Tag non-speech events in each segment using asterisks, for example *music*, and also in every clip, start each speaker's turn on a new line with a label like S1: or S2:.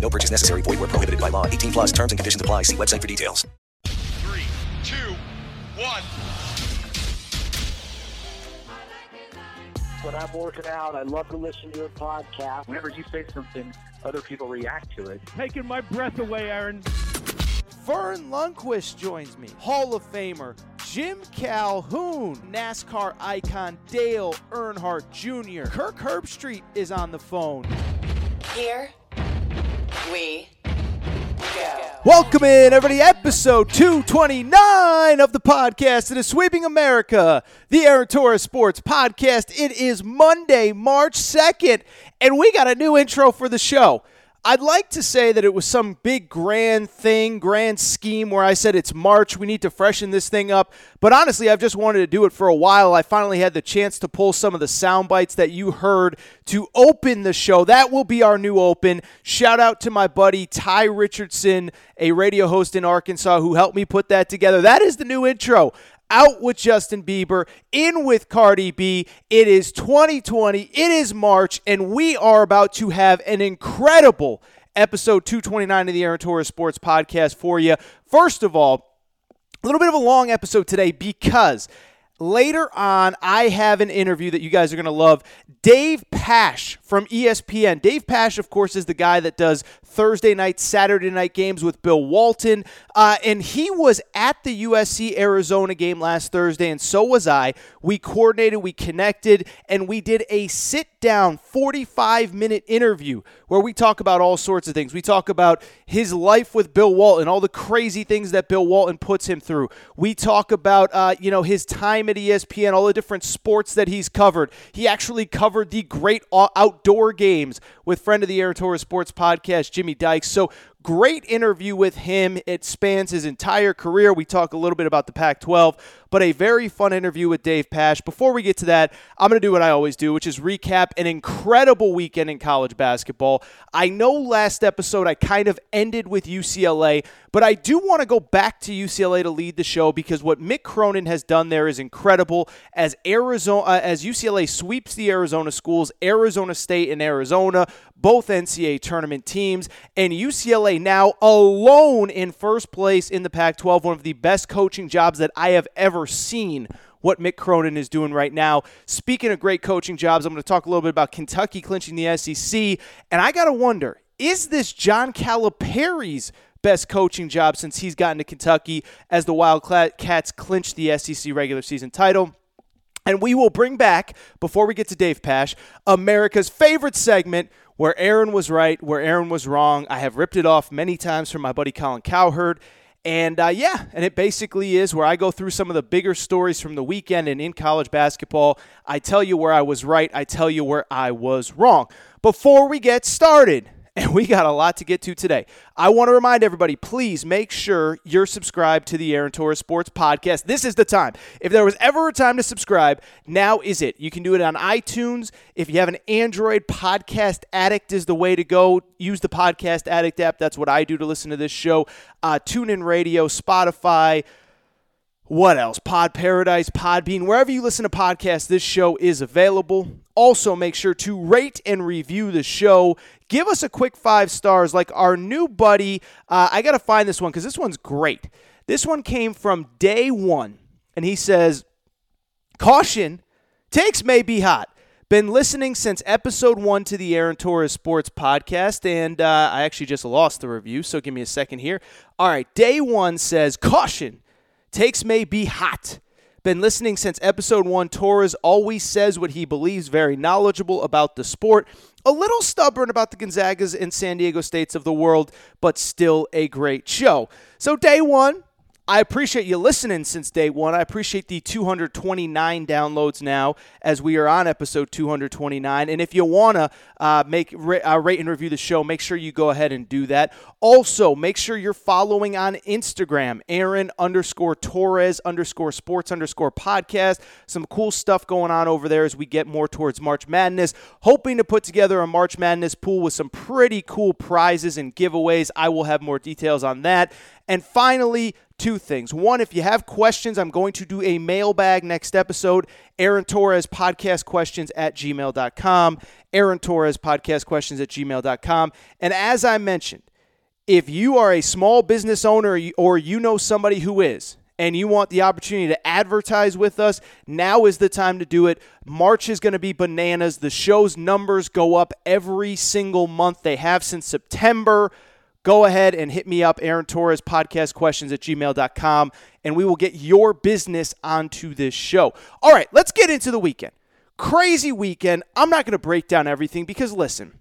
S1: No purchase necessary. Void where prohibited by law. 18 plus terms and conditions apply. See website for details.
S2: Three, two, one.
S3: When I'm working out, I love to listen to your podcast.
S4: Whenever you say something, other people react to it.
S5: Taking my breath away, Aaron.
S6: Verne Lundquist joins me. Hall of Famer Jim Calhoun, NASCAR icon Dale Earnhardt Jr. Kirk Herbstreit is on the phone.
S7: Here we go.
S6: Welcome in, everybody. Episode 229 of the podcast. It is Sweeping America, the Aaron Torres Sports Podcast. It is Monday, March 2nd, and we got a new intro for the show. I'd like to say that it was some big grand thing, grand scheme where I said it's March, we need to freshen this thing up. But honestly, I've just wanted to do it for a while. I finally had the chance to pull some of the sound bites that you heard to open the show. That will be our new open. Shout out to my buddy Ty Richardson, a radio host in Arkansas, who helped me put that together. That is the new intro out with Justin Bieber, in with Cardi B. It is 2020, it is March, and we are about to have an incredible episode 229 of the Aaron Torres Sports Podcast for you. First of all, a little bit of a long episode today because later on, I have an interview that you guys are going to love. Dave Pasch from ESPN. Dave Pasch, of course, is the guy that does Thursday night, Saturday night games with Bill Walton. Uh, and he was at the USC Arizona game last Thursday, and so was I. We coordinated, we connected, and we did a sit down 45 minute interview where we talk about all sorts of things. We talk about his life with Bill Walton, all the crazy things that Bill Walton puts him through. We talk about, uh, you know, his time at ESPN, all the different sports that he's covered. He actually covered the great outdoor games with friend of the Aaron Torres Sports Podcast, Jimmy Dykes. So great interview with him. It spans his entire career. We talk a little bit about the Pac 12, but a very fun interview with Dave Pasch. Before we get to that, I'm going to do what I always do, which is recap an incredible weekend in college basketball. I know last episode I kind of ended with UCLA, but I do want to go back to UCLA to lead the show because what Mick Cronin has done there is incredible. As Arizona, as UCLA sweeps the Arizona schools, Arizona State and Arizona, both NCAA tournament teams, and UCLA now alone in first place in the Pac 12, one of the best coaching jobs that I have ever seen what Mick Cronin is doing right now. Speaking of great coaching jobs, I'm going to talk a little bit about Kentucky clinching the SEC. And I got to wonder is this John Calipari's best coaching job since he's gotten to Kentucky as the Wildcats clinch the SEC regular season title? And we will bring back, before we get to Dave Pasch, America's favorite segment where Aaron was right, where Aaron was wrong. I have ripped it off many times from my buddy Colin Cowherd. And uh, yeah, and it basically is where I go through some of the bigger stories from the weekend and in college basketball. I tell you where I was right, I tell you where I was wrong. Before we get started, and we got a lot to get to today. I want to remind everybody please make sure you're subscribed to the Aaron Torres Sports Podcast. This is the time. If there was ever a time to subscribe, now is it. You can do it on iTunes. If you have an Android, Podcast Addict is the way to go. Use the Podcast Addict app. That's what I do to listen to this show. Uh, TuneIn Radio, Spotify. What else? Pod Paradise, Podbean, wherever you listen to podcasts, this show is available. Also, make sure to rate and review the show. Give us a quick five stars, like our new buddy. Uh, I got to find this one because this one's great. This one came from day one, and he says, Caution, takes may be hot. Been listening since episode one to the Aaron Torres Sports Podcast, and uh, I actually just lost the review, so give me a second here. All right, day one says, Caution, takes may be hot. Been listening since episode one. Torres always says what he believes, very knowledgeable about the sport. A little stubborn about the Gonzagas and San Diego States of the world, but still a great show. So, day one, I appreciate you listening since day one. I appreciate the 229 downloads now as we are on episode 229. And if you want to uh, make uh, rate and review the show, make sure you go ahead and do that. Also, make sure you're following on Instagram, Aaron underscore Torres underscore sports underscore podcast. Some cool stuff going on over there as we get more towards March Madness. Hoping to put together a March Madness pool with some pretty cool prizes and giveaways. I will have more details on that. And finally, two things. One, if you have questions, I'm going to do a mailbag next episode. Aaron Torres podcast questions at gmail.com. Aaron Torres podcast questions at gmail.com. And as I mentioned, if you are a small business owner or you know somebody who is, and you want the opportunity to advertise with us, now is the time to do it. March is going to be bananas. The show's numbers go up every single month. They have since September go ahead and hit me up, Aaron Torres, podcast questions at gmail.com, and we will get your business onto this show. All right, let's get into the weekend. Crazy weekend. I'm not going to break down everything because, listen,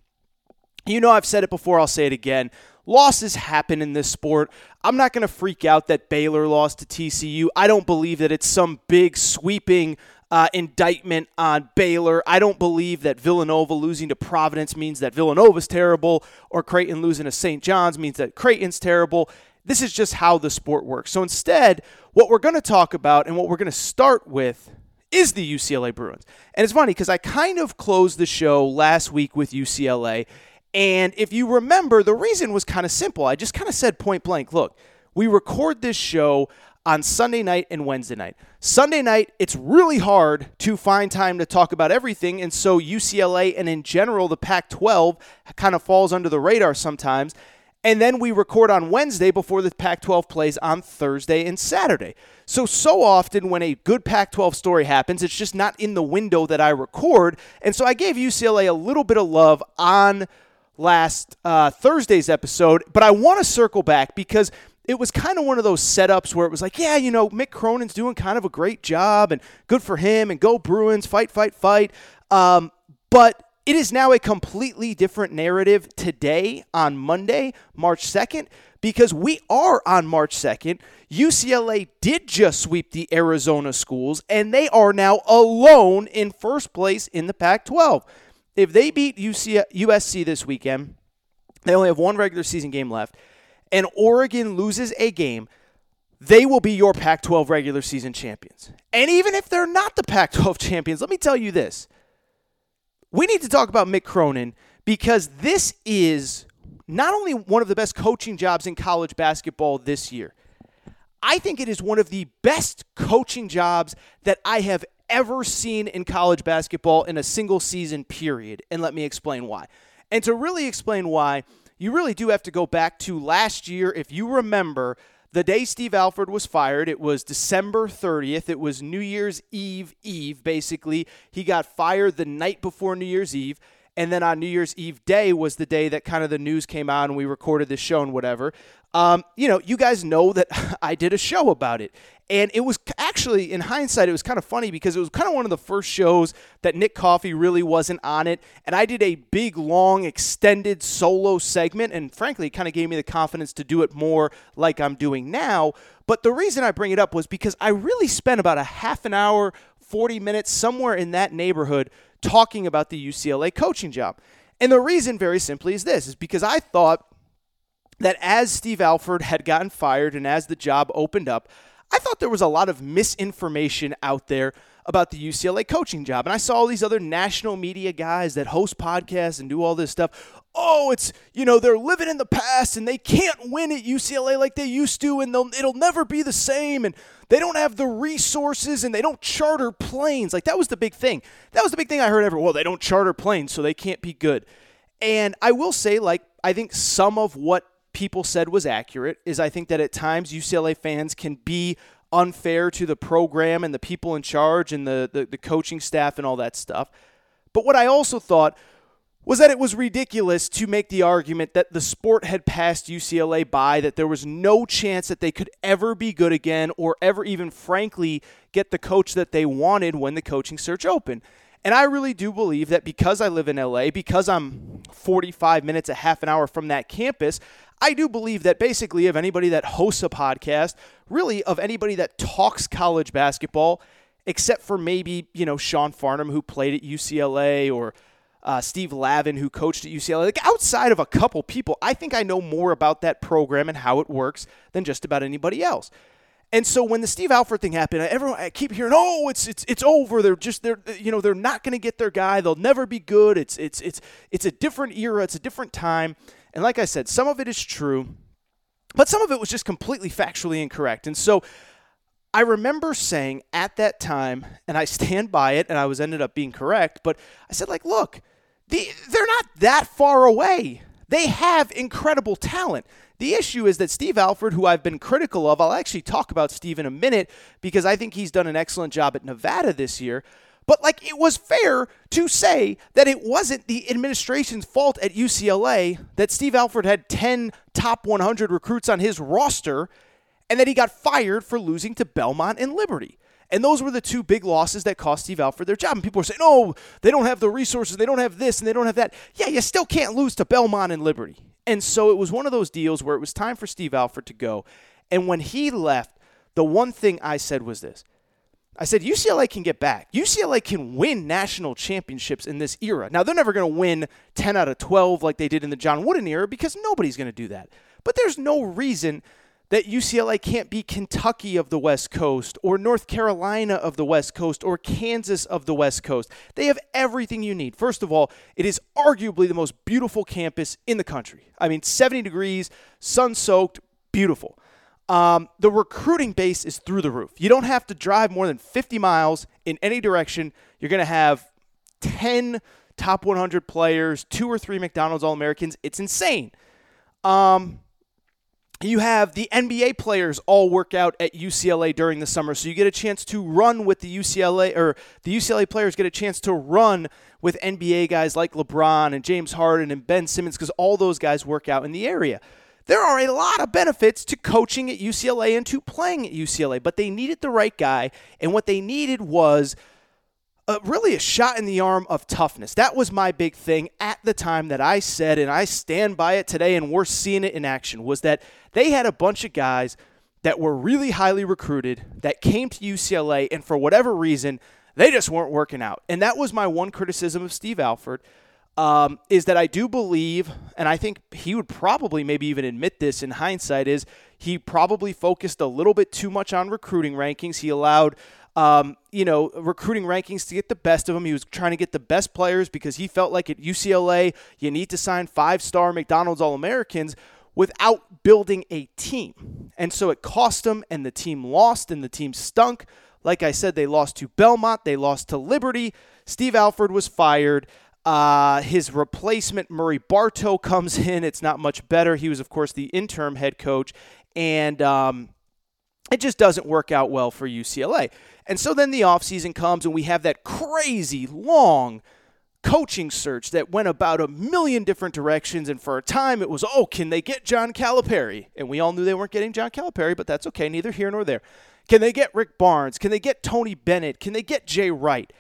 S6: you know I've said it before, I'll say it again. Losses happen in this sport. I'm not going to freak out that Baylor lost to TCU. I don't believe that it's some big sweeping uh, indictment on Baylor. I don't believe that Villanova losing to Providence means that Villanova's terrible, or Creighton losing to St. John's means that Creighton's terrible. This is just how the sport works. So instead, what we're going to talk about and what we're going to start with is the UCLA Bruins. And it's funny because I kind of closed the show last week with UCLA. And if you remember, the reason was kind of simple. I just kind of said point blank look, we record this show on Sunday night and Wednesday night. Sunday night, it's really hard to find time to talk about everything, and so UCLA and in general the Pac 12 kind of falls under the radar sometimes. And then we record on Wednesday before the Pac 12 plays on Thursday and Saturday. So, so often when a good Pac 12 story happens, it's just not in the window that I record. And so I gave UCLA a little bit of love on last uh, Thursday's episode, but I want to circle back because it was kind of one of those setups where it was like, yeah, you know, Mick Cronin's doing kind of a great job and good for him and go Bruins, fight, fight, fight. Um, but it is now a completely different narrative today on Monday, March 2nd, because we are on March 2nd. UCLA did just sweep the Arizona schools, and they are now alone in first place in the Pac 12. If they beat USC this weekend, they only have one regular season game left and Oregon loses a game, they will be your Pac 12 regular season champions. And even if they're not the Pac 12 *laughs* champions, let me tell you this. We need to talk about Mick Cronin because this is not only one of the best coaching jobs in college basketball this year, I think it is one of the best coaching jobs that I have ever seen in college basketball in a single season period. And let me explain why. And to really explain why, you really do have to go back to last year. If you remember, the day Steve Alford was fired, it was December 30th. It was New Year's Eve Eve, basically. He got fired the night before New Year's Eve. And then on New Year's Eve day was the day that kind of the news came out and we recorded this show and whatever. Um, you know, you guys know that *laughs* I did a show about it. And it was actually, in hindsight, it was kind of funny because it was kind of one of the first shows that Nick Coffey really wasn't on it. And I did a big, long, extended solo segment. And frankly, it kind of gave me the confidence to do it more like I'm doing now. But the reason I bring it up was because I really spent about a half an hour, 40 minutes, somewhere in that neighborhood, talking about the UCLA coaching job. And the reason, very simply, is this is because I thought that as Steve Alford had gotten fired and as the job opened up, I thought there was a lot of misinformation out there about the UCLA coaching job. And I saw all these other national media guys that host podcasts and do all this stuff. Oh, it's, you know, they're living in the past and they can't win at UCLA like they used to and they'll, it'll never be the same. And they don't have the resources and they don't charter planes. Like that was the big thing. That was the big thing I heard everywhere. Well, they don't charter planes, so they can't be good. And I will say, like, I think some of what people said was accurate is I think that at times UCLA fans can be unfair to the program and the people in charge and the, the, the coaching staff and all that stuff. But what I also thought was that it was ridiculous to make the argument that the sport had passed UCLA by, that there was no chance that they could ever be good again or ever even, frankly, get the coach that they wanted when the coaching search opened. And I really do believe that because I live in LA, because I'm 45 minutes, a half an hour from that campus, I do believe that basically of anybody that hosts a podcast, really of anybody that talks college basketball, except for maybe, you know, Sean Farnham who played at UCLA or uh, Steve Lavin, who coached at UCLA. Like outside of a couple people, I think I know more about that program and how it works than just about anybody else. And so when the Steve Alford thing happened, everyone I keep hearing, "Oh, it's it's it's over. They're just they're you know they're not going to get their guy. They'll never be good. It's it's it's it's a different era. It's a different time." And like I said, some of it is true, but some of it was just completely factually incorrect. And so I remember saying at that time, and I stand by it, and I was ended up being correct. But I said, like, look, the, they're not that far away. They have incredible talent. The issue is that Steve Alford, who I've been critical of, I'll actually talk about Steve in a minute because I think he's done an excellent job at Nevada this year. But like it was fair to say that it wasn't the administration's fault at UCLA that Steve Alford had 10 top 100 recruits on his roster and that he got fired for losing to Belmont and Liberty. And those were the two big losses that cost Steve Alford their job. And people are saying, oh, they don't have the resources, they don't have this, and they don't have that. Yeah, you still can't lose to Belmont and Liberty. And so it was one of those deals where it was time for Steve Alford to go. And when he left, the one thing I said was this I said, UCLA can get back. UCLA can win national championships in this era. Now, they're never going to win 10 out of 12 like they did in the John Wooden era because nobody's going to do that. But there's no reason that UCLA can't be Kentucky of the West Coast or North Carolina of the West Coast or Kansas of the West Coast. They have everything you need. First of all, it is arguably the most beautiful campus in the country. I mean, 70 degrees, sun soaked, beautiful. Um, the recruiting base is through the roof. You don't have to drive more than 50 miles in any direction. You're going to have 10 top 100 players, two or three McDonald's All Americans. It's insane. Um, you have the NBA players all work out at UCLA during the summer, so you get a chance to run with the UCLA or the UCLA players get a chance to run with NBA guys like LeBron and James Harden and Ben Simmons because all those guys work out in the area. There are a lot of benefits to coaching at UCLA and to playing at UCLA, but they needed the right guy, and what they needed was uh, really a shot in the arm of toughness. That was my big thing at the time that I said, and I stand by it today, and we're seeing it in action, was that they had a bunch of guys that were really highly recruited that came to UCLA, and for whatever reason, they just weren't working out. And that was my one criticism of Steve Alford. Um, is that I do believe, and I think he would probably maybe even admit this in hindsight, is he probably focused a little bit too much on recruiting rankings. He allowed um, you know, recruiting rankings to get the best of him. He was trying to get the best players because he felt like at UCLA, you need to sign five star McDonald's All Americans without building a team. And so it cost him, and the team lost, and the team stunk. Like I said, they lost to Belmont, they lost to Liberty. Steve Alford was fired. Uh, his replacement, Murray Bartow, *laughs* comes in. It's not much better. He was, of course, the interim head coach. And um, it just doesn't work out well for UCLA. And so then the offseason comes and we have that crazy long coaching search that went about a million different directions. And for a time it was, oh, can they get John Calipari? And we all knew they weren't getting John Calipari, but that's okay, neither here nor there. Can they get Rick Barnes? Can they get Tony Bennett? Can they get Jay Wright?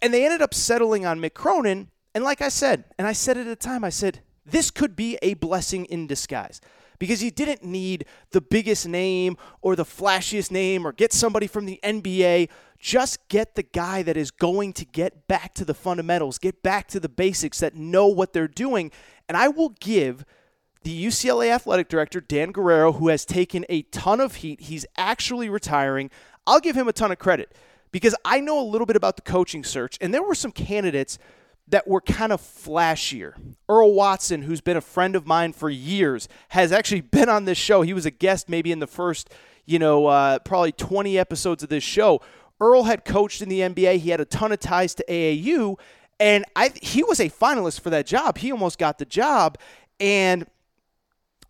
S6: And they ended up settling on Mick Cronin. And like I said, and I said it at the time, I said, this could be a blessing in disguise because he didn't need the biggest name or the flashiest name or get somebody from the NBA. Just get the guy that is going to get back to the fundamentals, get back to the basics, that know what they're doing. And I will give the UCLA athletic director, Dan Guerrero, who has taken a ton of heat, he's actually retiring. I'll give him a ton of credit because I know a little bit about the coaching search, and there were some candidates that were kind of flashier. Earl Watson, who's been a friend of mine for years, has actually *laughs* been on this show. He was a guest maybe in the first, you know, uh, probably 20 episodes of this show. Earl had coached in the NBA. He had a ton of ties to AAU, and I he was a finalist for that job. He almost got the job, and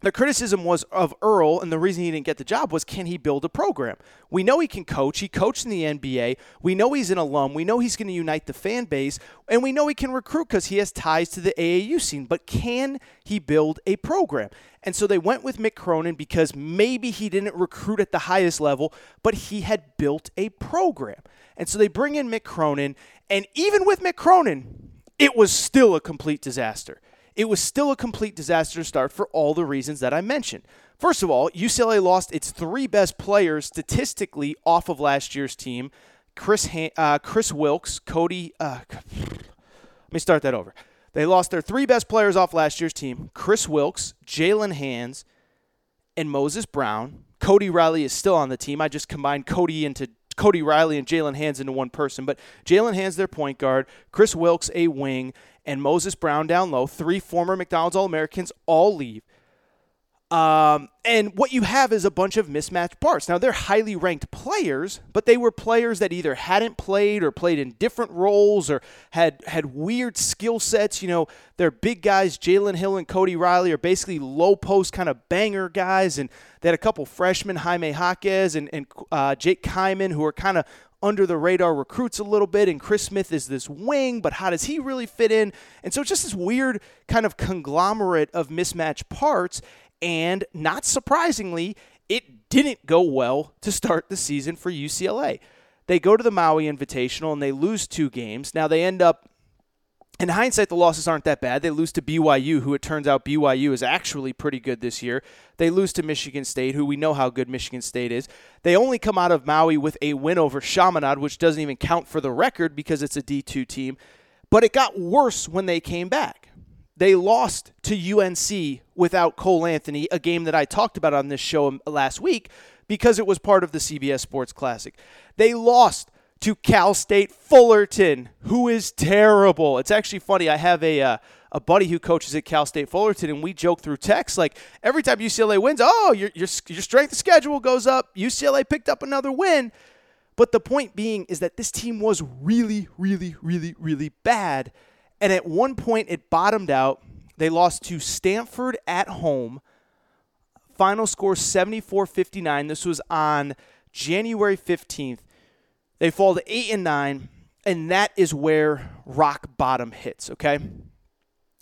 S6: the criticism was of Earl, and the reason he didn't get the job was can he build a program? We know he can coach. He coached in the NBA. We know he's an alum. We know he's going to unite the fan base, and we know he can recruit because he has ties to the AAU scene. But can he build a program? And so they went with Mick Cronin because maybe he didn't recruit at the highest level, but he had built a program. And so they bring in Mick Cronin, and even with Mick Cronin, it was still a complete disaster it was still a complete disaster start for all the reasons that I mentioned. First of all, UCLA lost its three best players statistically off of last year's team Chris, uh, Kris Wilkes, Cody. Uh, let me start that over. They lost their three best players off last year's team Kris Wilkes, Jaylen Hands, and Moses Brown. Cody Riley is still on the team. I just combined Cody into Cody Riley and Jaylen Hands into one person. But Jaylen Hands, their point guard, Kris Wilkes, a wing, and Moses Brown down low. Three former McDonald's All Americans all leave. Um, and what you have is a bunch of mismatched parts. Now, they're highly ranked players, but they were players that either hadn't played or played in different roles or had, had weird skill sets. You know, they're big guys. Jalen Hill and Cody Riley are basically low post kind of banger guys. And they had a couple freshmen, Jaime Jaquez and, and uh, Jake Kyman, who are kind of under the radar recruits a little bit, and Chris Smith is this wing, but how does he really fit in? And so it's just this weird kind of conglomerate of mismatched parts. And not surprisingly, it didn't go well to start the season for UCLA. They go to the Maui Invitational and they lose two games. Now they end up in hindsight, the losses aren't that bad. They lose to BYU, who it turns out BYU is actually pretty good this year. They lose to Michigan State, who we know how good Michigan State is. They only come out of Maui with a win over Chaminade, which doesn't even count for the record because it's a D2 team. But it got worse when they came back. They lost to UNC without Cole Anthony, a game that I talked about on this show um, last week because it was part of the CBS Sports Classic. They lost to Cal State Fullerton, who is terrible. It's actually funny. I have a uh, a buddy who coaches at Cal State Fullerton, and we joke through text like every time UCLA wins, oh, your your your strength of schedule goes up. UCLA picked up another win. But the point being is that this team was really, really, really, really bad. And at one point, it bottomed out. They lost to Stanford at home. Final score 74 59. This was on January 15th. They fall to eight and nine, and that is where rock bottom hits. Okay,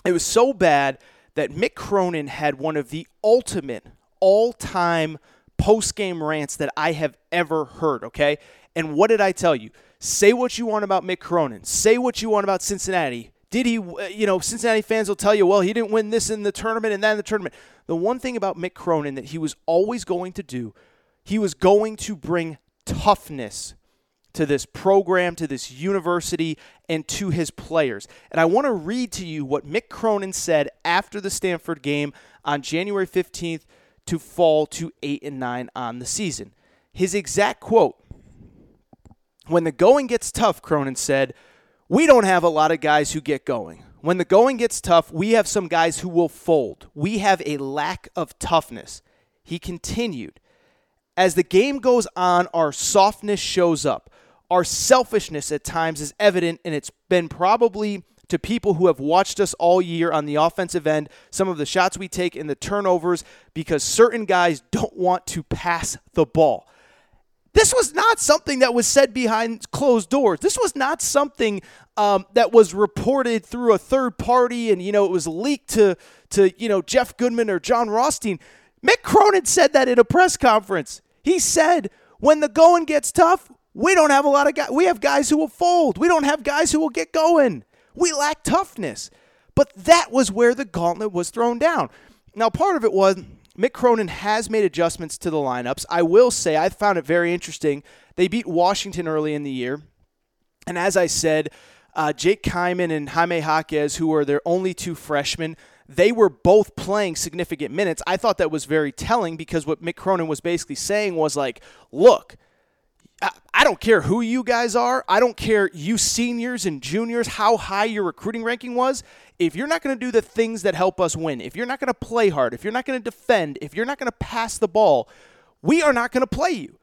S6: it was so bad that Mick Cronin had one of the ultimate all-time post-game rants that I have ever heard. Okay, and what did I tell you? Say what you want about Mick Cronin. Say what you want about Cincinnati. Did he, uh, you know, Cincinnati fans will tell you, well, he didn't win this in the tournament and that in the tournament. The one thing about Mick Cronin that he was always going to do, he was going to bring toughness to this program, to this university, and to his players. And I want to read to you what Mick Cronin said after the Stanford game on January 15th to fall to 8 and 9 on the season. His exact quote When the going gets tough, Cronin said, we don't have a lot of guys who get going. When the going gets tough, we have some guys who will fold. We have a lack of toughness. He continued, as the game goes on, our softness shows up. Our selfishness at times is evident, and it's been probably to people who have watched us all year on the offensive end, some of the shots we take and the turnovers, because certain guys don't want to pass the ball. This was not something that was said behind closed doors. This was not something um, that was reported through a third party and, you know, it was leaked to, to, you know, Jeff Goodman or Jon Rothstein. Mick Cronin said that in a press conference. He said, when the going gets tough, we don't have a lot of guys. We have guys who will fold. We don't have guys who will get going. We lack toughness. But that was where the gauntlet was thrown down. Now, part of it was Mick Cronin has made adjustments to the lineups. I will say I found it very interesting. They beat Washington early in the year. And as I said, uh, Jake Kyman and Jaime Jaquez, who are their only two freshmen, they were both playing significant minutes. I thought that was very telling because what Mick Cronin was basically saying was like, look, I don't care who you guys are. I don't care you seniors and juniors, how high your recruiting ranking was. If you're not going to do the things that help us win, if you're not going to play hard, if you're not going to defend, if you're not going to pass the ball, we are not going to play you.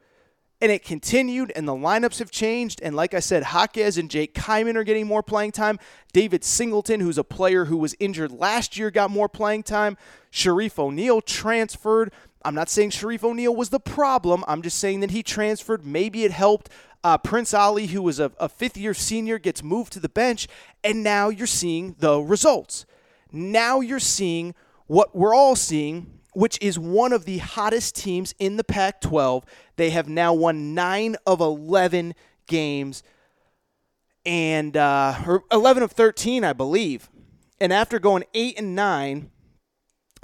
S6: And it continued, and the lineups have changed. And like I said, Jaquez and Jake Kyman are getting more playing time. David Singleton, who's a player who was injured last year, got more playing time. Shareef O'Neal transferred. I'm not saying Shareef O'Neal was the problem. I'm just saying that he transferred. Maybe it helped. Uh, Prince Ali, who was a, a fifth year senior, gets moved to the bench. And now you're seeing the results. Now you're seeing what we're all seeing which is one of the hottest teams in the Pac 12. They have now won nine of 11 games and uh, or 11 of 13, I believe. And after going 8 and 9,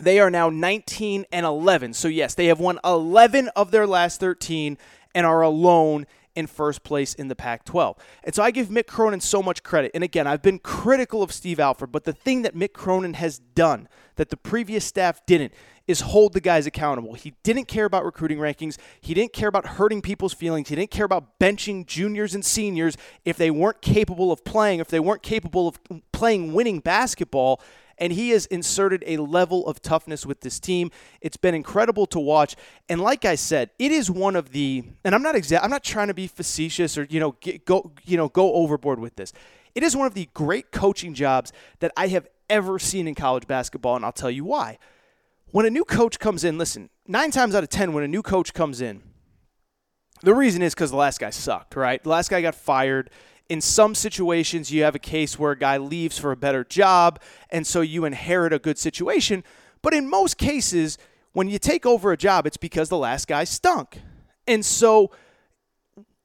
S6: they are now 19 and 11. So, yes, they have won 11 of their last 13 and are alone in first place in the Pac 12. And so I give Mick Cronin so much credit. And again, I've been critical of Steve Alford, but the thing that Mick Cronin has done that the previous staff didn't is hold the guys accountable. He didn't care about recruiting rankings. He didn't care about hurting people's feelings. He didn't care about benching juniors and seniors if they weren't capable of playing, if they weren't capable of playing winning basketball. And he has inserted a level of toughness with this team. It's been incredible to watch. And like I said, it is one of the and I'm not exa- I'm not trying to be facetious or you know get, go you know go overboard with this. It is one of the great coaching jobs that I have ever seen in college basketball, and I'll tell you why when a new coach comes in, listen, nine times out of 10, when a new coach comes in, the reason is because the last guy sucked, right? The last guy got fired. In some situations, you have a case where a guy leaves for a better job, and so you inherit a good situation. But in most cases, when you take over a job, it's because the last guy stunk. And so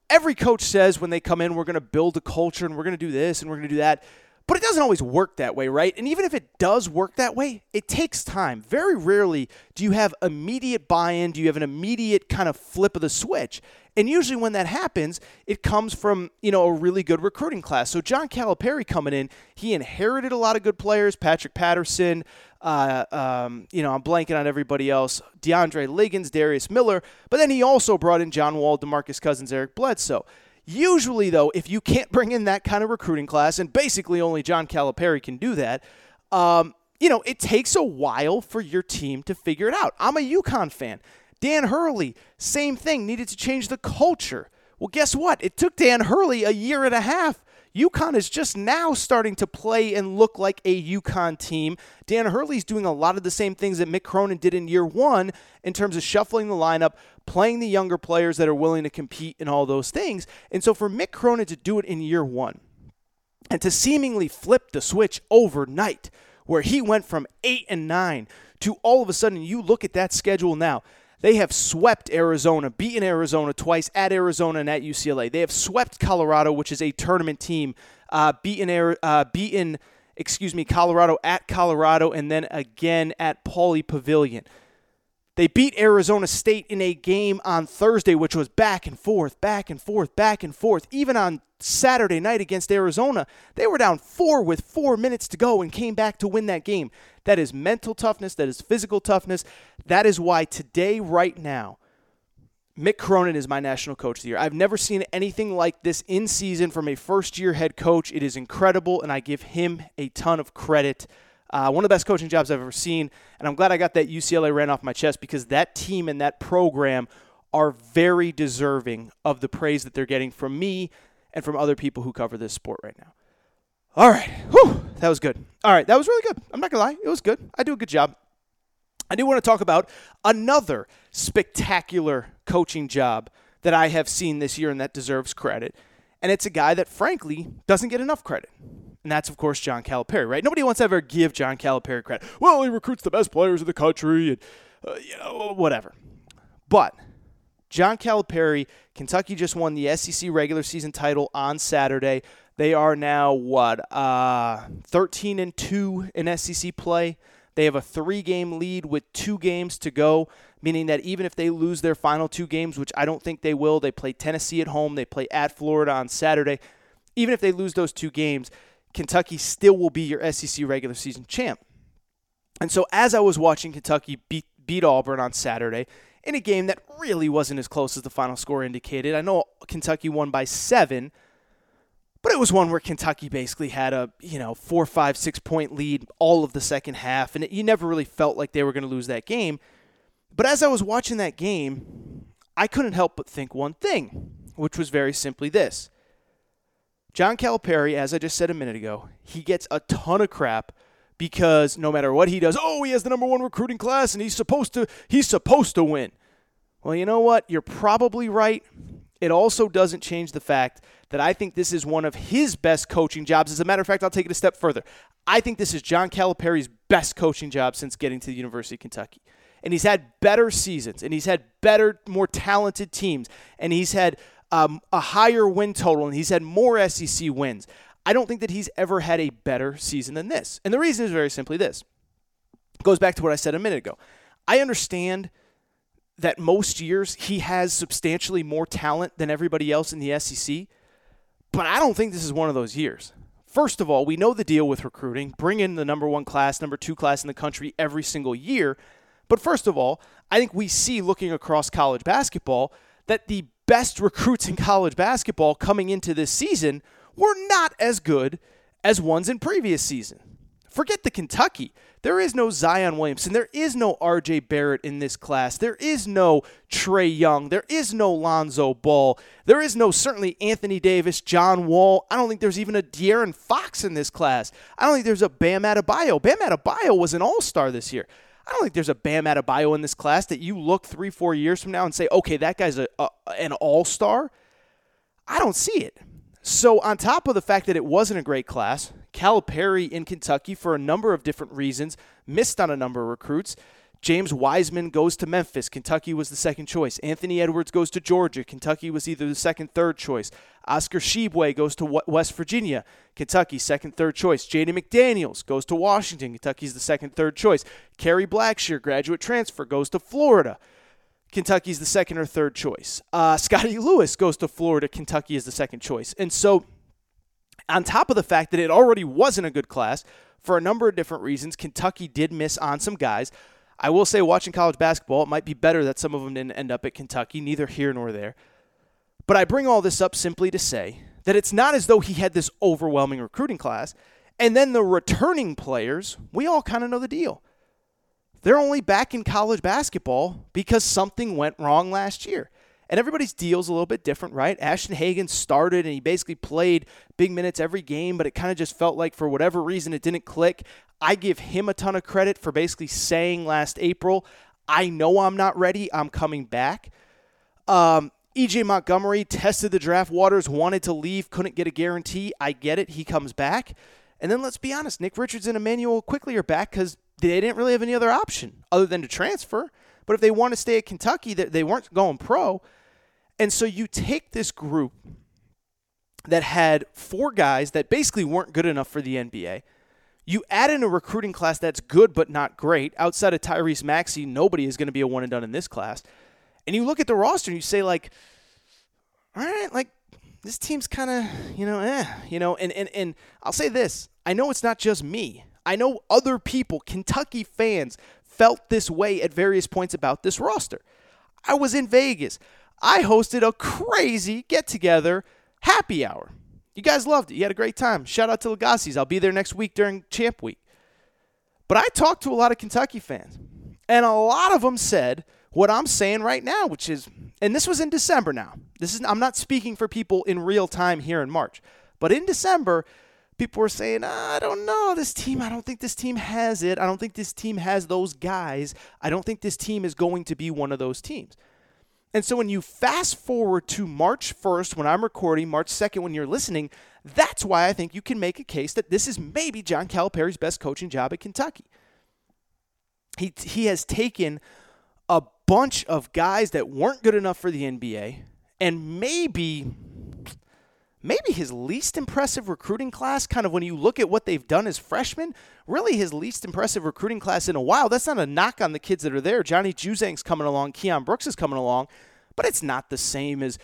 S6: every coach says when they come in, we're going to build a culture and we're going to do this and we're going to do that. But it doesn't always work that way, right? And even if it does work that way, it takes time. Very rarely do you have immediate buy in, do you have an immediate kind of flip of the switch. And usually when that happens, it comes from, you know, a really good recruiting class. So John Calipari coming in, he inherited a lot of good players, Patrick Patterson, uh, um, you know, I'm blanking on everybody else, DeAndre Liggins, Darius Miller, but then he also brought in John Wall, DeMarcus Cousins, Eric Bledsoe. Usually, though, if you can't bring in that kind of recruiting class, and basically only John Calipari can do that, um, you know, it takes a while for your team to figure it out. I'm a UConn fan. Dan Hurley, same thing, needed to change the culture. Well, guess what? It took Dan Hurley a year and a half UConn is just now starting to play and look like a UConn team. Dan Hurley's doing a lot of the same things that Mick Cronin did in year one in terms of shuffling the lineup, playing the younger players that are willing to compete and all those things. And so for Mick Cronin to do it in year one and to seemingly flip the switch overnight, where he went from eight and nine to all of a sudden you look at that schedule now. They have swept Arizona, beaten Arizona twice at Arizona and at UCLA. They have swept Colorado, which is a tournament team, uh, beaten, uh, beaten, excuse me, Colorado at Colorado, and then again at Pauley Pavilion. They beat Arizona State in a game on Thursday, which was back and forth, back and forth, back and forth. Even on Saturday night against Arizona, they were down four with four minutes to go and came back to win that game. That is mental toughness, that is physical toughness. That is why today, right now, Mick Cronin is my national coach of the year. I've never seen anything like this in season from a first year head coach. It is incredible, and I give him a ton of credit. Uh, one of the best coaching jobs I've ever seen. And I'm glad I got that UCLA ran off my chest because that team and that program are very deserving of the praise that they're getting from me and from other people who cover this sport right now. All right. Whew, that was good. All right. That was really good. I'm not going to lie. It was good. I do a good job. I do want to talk about another spectacular coaching job that I have seen this year and that deserves credit. And it's a guy that, frankly, doesn't get enough credit. And that's, of course, John Calipari, right? Nobody wants to ever give John Calipari credit. Well, he recruits the best players in the country and, uh, you know, whatever. But John Calipari, Kentucky just won the SEC regular season title on Saturday. They are now, what, uh, 13 and 2 in SEC play. They have a three game lead with two games to go, meaning that even if they lose their final two games, which I don't think they will, they play Tennessee at home, they play at Florida on Saturday. Even if they lose those two games, Kentucky still will be your SEC regular season champ. And so as I was watching Kentucky beat, beat Auburn on Saturday in a game that really wasn't as close as the final score indicated, I know Kentucky won by seven, but it was one where Kentucky basically had a you know four, five, six point lead all of the second half, and it, you never really felt like they were going to lose that game. But as I was watching that game, I couldn't help but think one thing, which was very simply this. John Calipari, as I just said a minute ago, he gets a ton of crap because no matter what he does, oh, he has the number one recruiting class and he's supposed to he's supposed to win. Well, you know what? You're probably right. It also doesn't change the fact that I think this is one of his best coaching jobs. As a matter of fact, I'll take it a step further. I think this is John Calipari's best coaching job since getting to the University of Kentucky. And he's had better seasons, and he's had better, more talented teams, and he's had um, a higher win total, and he's had more SEC wins. I don't think that he's ever had a better season than this. And the reason is very simply this. It goes back to what I said a minute ago. I understand that most years he has substantially more talent than everybody else in the SEC, but I don't think this is one of those years. First of all, we know the deal with recruiting. Bring in the number one class, number two class in the country every single year. But first of all, I think we see looking across college basketball that the best recruits in college basketball coming into this season – were not as good as ones in previous season. Forget the Kentucky. There is no Zion Williamson. There is no RJ Barrett in this class. There is no Trae Young. There is no Lonzo Ball. There is no certainly Anthony Davis, John Wall. I don't think there's even a De'Aaron Fox in this class. I don't think there's a Bam Adebayo. Bam Adebayo was an all star this year. I don't think there's a Bam Adebayo in this class that you look three, four years from now and say, okay, that guy's a, a an all star. I don't see it. So, on top of the fact that it wasn't a great class, Calipari in Kentucky, for a number of different reasons, missed on a number of recruits. James Wiseman goes to Memphis. Kentucky was the second choice. Anthony Edwards goes to Georgia. Kentucky was either the second, third choice. Oscar Tshiebwe goes to West Virginia. Kentucky, second, third choice. Jaden McDaniels goes to Washington. Kentucky's the second, third choice. Kerry Blackshear, graduate transfer, goes to Florida. Kentucky's the second or third choice. Uh, Scottie Lewis goes to Florida. Kentucky is the second choice. And so, on top of the fact that it already wasn't a good class for a number of different reasons, Kentucky did miss on some guys. I will say, watching college basketball, it might be better that some of them didn't end up at Kentucky, neither here nor there. But I bring all this up simply to say that it's not as though he had this overwhelming recruiting class. And then the returning players, we all kind of know the deal. They're only back in college basketball because something went wrong last year. And everybody's deal's a little bit different, right? Ashton Hagans started and he basically played big minutes every game, but it kind of just felt like for whatever reason it didn't click. I give him a ton of credit for basically saying last April, I know I'm not ready, I'm coming back. Um, EJ Montgomery tested the draft waters, wanted to leave, couldn't get a guarantee. I get it, he comes back. And then let's be honest, Nick Richards and Immanuel Quickley are back because they didn't really have any other option other than to transfer. But if they want to stay at Kentucky, they weren't going pro. And so you take this group that had four guys that basically weren't good enough for the NBA. You add in a recruiting class that's good but not great. Outside of Tyrese Maxey, nobody is going to be a one and done in this class. And you look at the roster and you say, like, all right, like this team's kind of, you know, eh, you know, and, and, and I'll say this. I know it's not just me. I know other people, Kentucky fans, felt this way at various points about this roster. I was in Vegas. I hosted a crazy get together happy hour. You guys loved it. You had a great time. Shout out to Legacies. I'll be there next week during Champ Week. But I talked to a lot of Kentucky fans, and a lot of them said what I'm saying right now, which is, and this was in December now. This is I'm not speaking for people in real time here in March, but in December, people were saying, ah, I don't know, this team, I don't think this team has it. I don't think this team has those guys. I don't think this team is going to be one of those teams. And so when you fast forward to March 1st, when I'm recording, March 2nd, when you're listening, that's why I think you can make a case that this is maybe John Calipari's best coaching job at Kentucky. He, he has taken a bunch of guys that weren't good enough for the NBA and maybe maybe his least impressive recruiting class, kind of when you look at what they've done as freshmen, really his least impressive recruiting class in a while. That's not a knock on the kids that are there. Johnny Juzang's coming along, Keion Brooks is coming along, but it's not the same as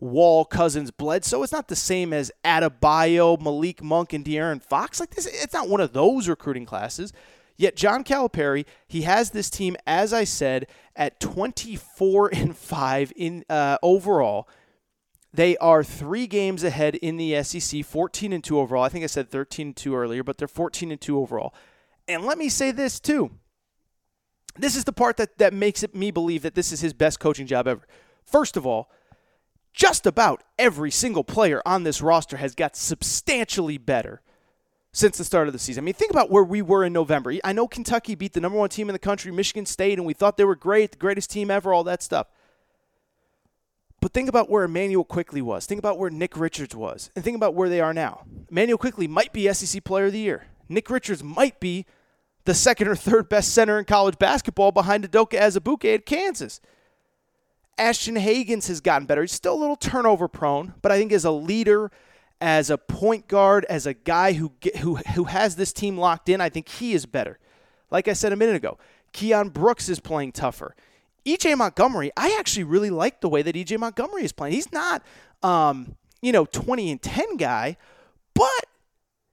S6: Wall, Cousins, Bledsoe. It's not the same as Adebayo, Malik Monk, and De'Aaron Fox. Like this, it's not one of those recruiting classes. Yet John Calipari, he has this team, as I said, at 24 and five in uh, overall. They are three games ahead in the SEC, 14 and 2 overall. I think I said 13 and 2 earlier, but they're 14 and 2 overall. And let me say this too. This is the part that, that makes it me believe that this is his best coaching job ever. First of all, just about every single player on this roster has got substantially better since the start of the season. I mean, think about where we were in November. I know Kentucky beat the number one team in the country, Michigan State, and we thought they were great, the greatest team ever, all that stuff. But think about where Immanuel Quickley was. Think about where Nick Richards was. And think about where they are now. Immanuel Quickley might be SEC Player of the Year. Nick Richards might be the second or third best center in college basketball behind Udoka Azubuike at Kansas. Ashton Hagans has gotten better. He's still a little turnover prone, but I think as a leader, as a point guard, as a guy who who who has this team locked in, I think he is better. Like I said a minute ago, Keion Brooks is playing tougher. EJ Montgomery, I actually really like the way that EJ Montgomery is playing. He's not, um, you know, 20 and 10 guy, but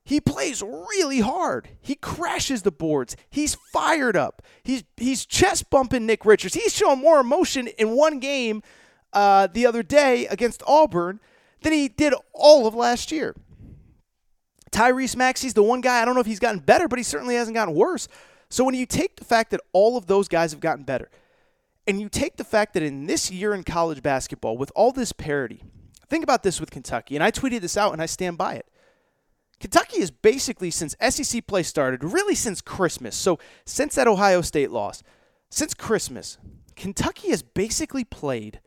S6: he plays really hard. He crashes the boards. He's fired up. He's he's chest bumping Nick Richards. He's showing more emotion in one game uh, the other day against Auburn than he did all of last year. Tyrese Maxey's the one guy. I don't know if he's gotten better, but he certainly hasn't gotten worse. So when you take the fact that all of those guys have gotten better, and you take the fact that in this year in college basketball, with all this parity, think about this with Kentucky, and I tweeted this out and I stand by it. Kentucky is basically, since SEC play started, really since Christmas, so since that Ohio State loss, since Christmas, Kentucky has basically played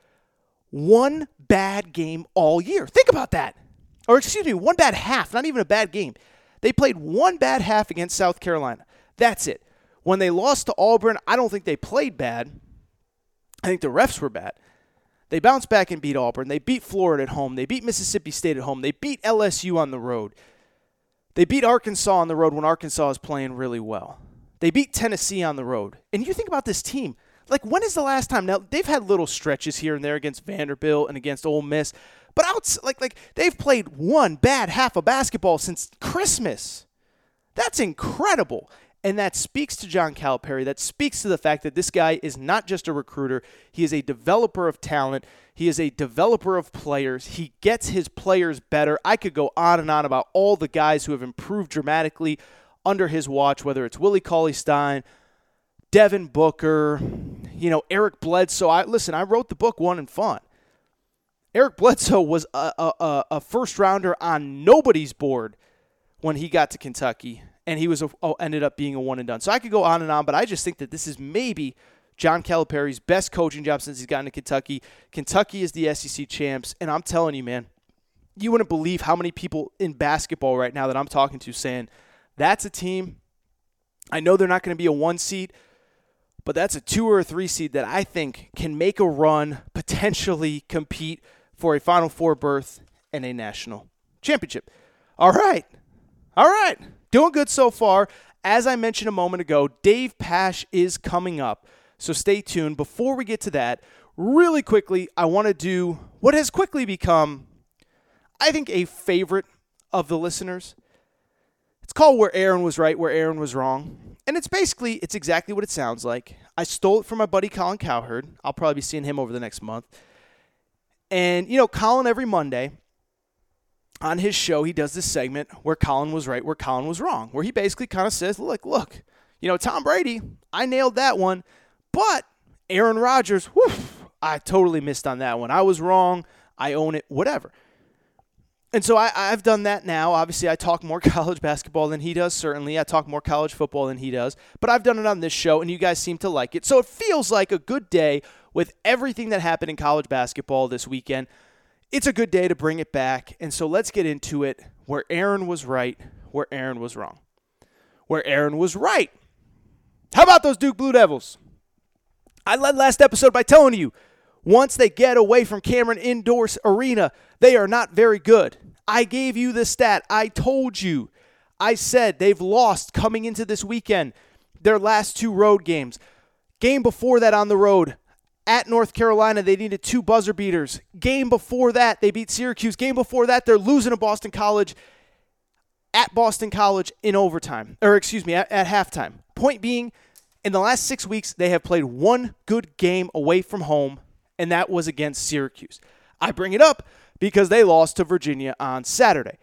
S6: one bad game all year. Think about that. Or, excuse me, one bad half, not even a bad game. They played one bad half against South Carolina. That's it. When they lost to Auburn, I don't think they played bad. I think the refs were bad. They bounced back and beat Auburn. They beat Florida at home. They beat Mississippi State at home. They beat LSU on the road. They beat Arkansas on the road when Arkansas is playing really well. They beat Tennessee on the road. And you think about this team. Like, when is the last time? Now, they've had little stretches here and there against Vanderbilt and against Ole Miss, but like like they've played one bad half of basketball since Christmas. That's incredible. And that speaks to John Calipari. That speaks to the fact that this guy is not just a recruiter, he is a developer of talent. He is a developer of players. He gets his players better. I could go on and on about all the guys who have improved dramatically under his watch, whether it's Willie Cauley Stein, Devin Booker, you know, Eric Bledsoe. I listen, I wrote the book One and Fun. Eric Bledsoe was a, a, a first rounder on nobody's board when he got to Kentucky and he was a, oh, ended up being a one and done. So I could go on and on, but I just think that this is maybe John Calipari's best coaching job since he's gotten to Kentucky. Kentucky is the SEC champs, and I'm telling you, man, you wouldn't believe how many people in basketball right now that I'm talking to saying that's a team. I know they're not going to be a one seed, but that's a two or a three seed that I think can make a run, potentially compete for a Final Four berth and a national championship. All right. All right. Doing good so far. As I mentioned a moment ago, Dave Pasch is coming up. So stay tuned. Before we get to that, really quickly, I want to do what has quickly become, I think, a favorite of the listeners. It's called Where Aaron Was Right, Where Aaron Was Wrong. And it's basically, it's exactly what it sounds like. I stole it from my buddy Colin Cowherd. I'll probably be seeing him over the next month. And, you know, Colin every Monday on his show, he does this segment where Colin was right, where Colin was wrong, where he basically kind of says, look, look, you know, Tom Brady, I nailed that one, but Aaron Rodgers, whew, I totally missed on that one. I was wrong. I own it, whatever. And so I, I've done that now. Obviously, I talk more *laughs* college basketball than he does, certainly. I talk more college football than he does. But I've done it on this show, and you guys seem to like it. So it feels like a good day with everything that happened in college basketball this weekend it's a good day to bring it back. And so let's get into it where Aaron was right, where Aaron was wrong. Where Aaron was right. How about those Duke Blue Devils? I led last episode by telling you once they get away from Cameron Indoor Arena, they are not very good. I gave you the stat. I told you. I said they've lost coming into this weekend their last two road games. Game before that on the road, at North Carolina, they needed two buzzer beaters. Game before that, they beat Syracuse. Game before that, they're losing to Boston College at Boston College in overtime, or excuse me, at, at halftime. Point being, in the last six weeks, they have played one good game away from home, and that was against Syracuse. I bring it up because they lost to Virginia on Saturday.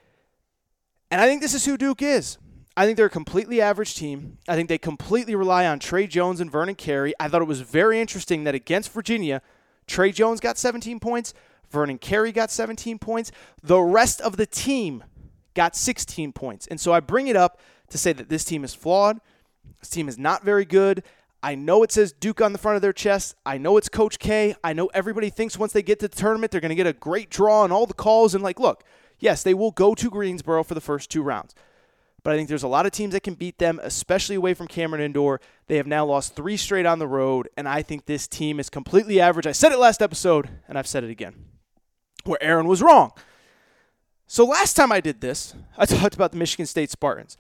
S6: And I think this is who Duke is. I think they're a completely average team. I think they completely rely on Tre Jones and Vernon Carey. I thought it was very interesting that against Virginia, Tre Jones got 17 points. Vernon Carey got 17 points. The rest of the team got 16 points. And so I bring it up to say that this team is flawed. This team is not very good. I know it says Duke on the front of their chest. I know it's Coach K. I know everybody thinks once they get to the tournament, they're going to get a great draw and all the calls. And, like, look, yes, they will go to Greensboro for the first two rounds. But I think there's a lot of teams that can beat them, especially away from Cameron Indoor. They have now lost three straight on the road, and I think this team is completely average. I said it last episode, and I've said it again, where Aaron was wrong. So last time I did this, I *laughs* talked about the Michigan State Spartans,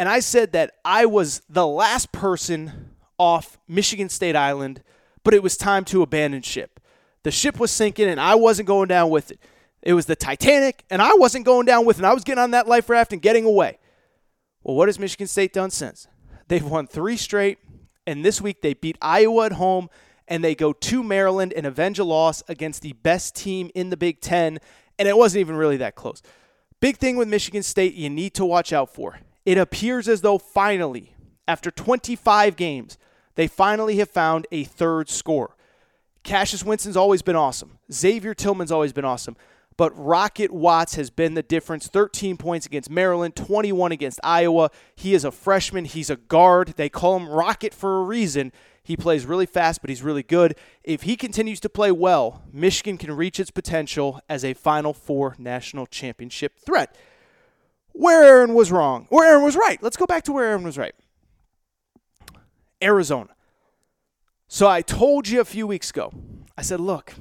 S6: and I said that I was the last person off Michigan State Island, but it was time to abandon ship. The ship was sinking, and I wasn't going down with it. It was the Titanic, and I wasn't going down with it. And I was getting on that life raft and getting away. Well, what has Michigan State done since? They've won three straight, and this week they beat Iowa at home, and they go to Maryland and avenge a loss against the best team in the Big Ten, and it wasn't even really that close. Big thing with Michigan State you need to watch out for. It appears as though finally, after 25 games, they finally have found a third score. Cassius Winston's always been awesome. Xavier Tillman's always been awesome. But Rocket Watts has been the difference 13 points against Maryland, 21 against Iowa. He is a freshman. He's a guard. They call him Rocket for a reason. He plays really fast, but he's really good. If he continues to play well, Michigan can reach its potential as a Final Four national championship threat. Where Aaron was wrong, or Aaron was right. Let's go back to where Aaron was right. Arizona. So I told you a few weeks ago, I said, look,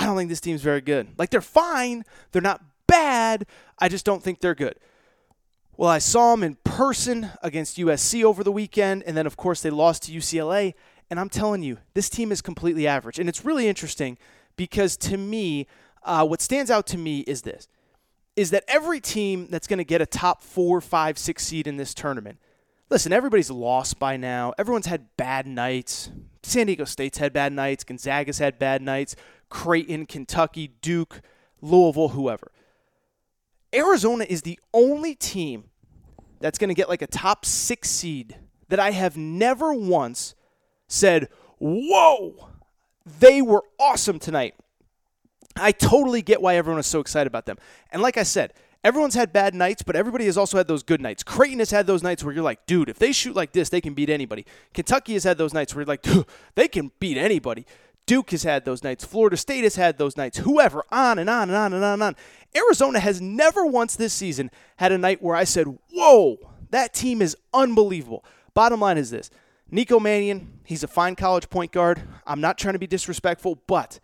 S6: I don't think this team's very good. Like they're fine, they're not bad. I just don't think they're good. Well, I saw them in person against USC over the weekend, and then of course they lost to UCLA. And I'm telling you, this team is completely average. And it's really interesting because to me, uh, what stands out to me is this is that every team that's going to get a top four, five, six seed in this tournament, listen, everybody's lost by now. Everyone's had bad nights. San Diego State's had bad nights. Gonzaga's had bad nights. Creighton, Kentucky, Duke, Louisville, whoever. Arizona is the only team that's going to get like a top six seed that I have never once said, Whoa, they were awesome tonight. I totally get why everyone is so excited about them. And like I said, everyone's had bad nights, but everybody has also had those good nights. Creighton has had those nights where you're like, dude, if they shoot like this, they can beat anybody. Kentucky has had those nights where you're like, dude, they can beat anybody. Duke has had those nights. Florida State has had those nights. Whoever, on and on and on and on and on. Arizona has never once this season had a night where I said, whoa, that team is unbelievable. Bottom line is this Nico Mannion, he's a fine college point guard. I'm not trying to be disrespectful, but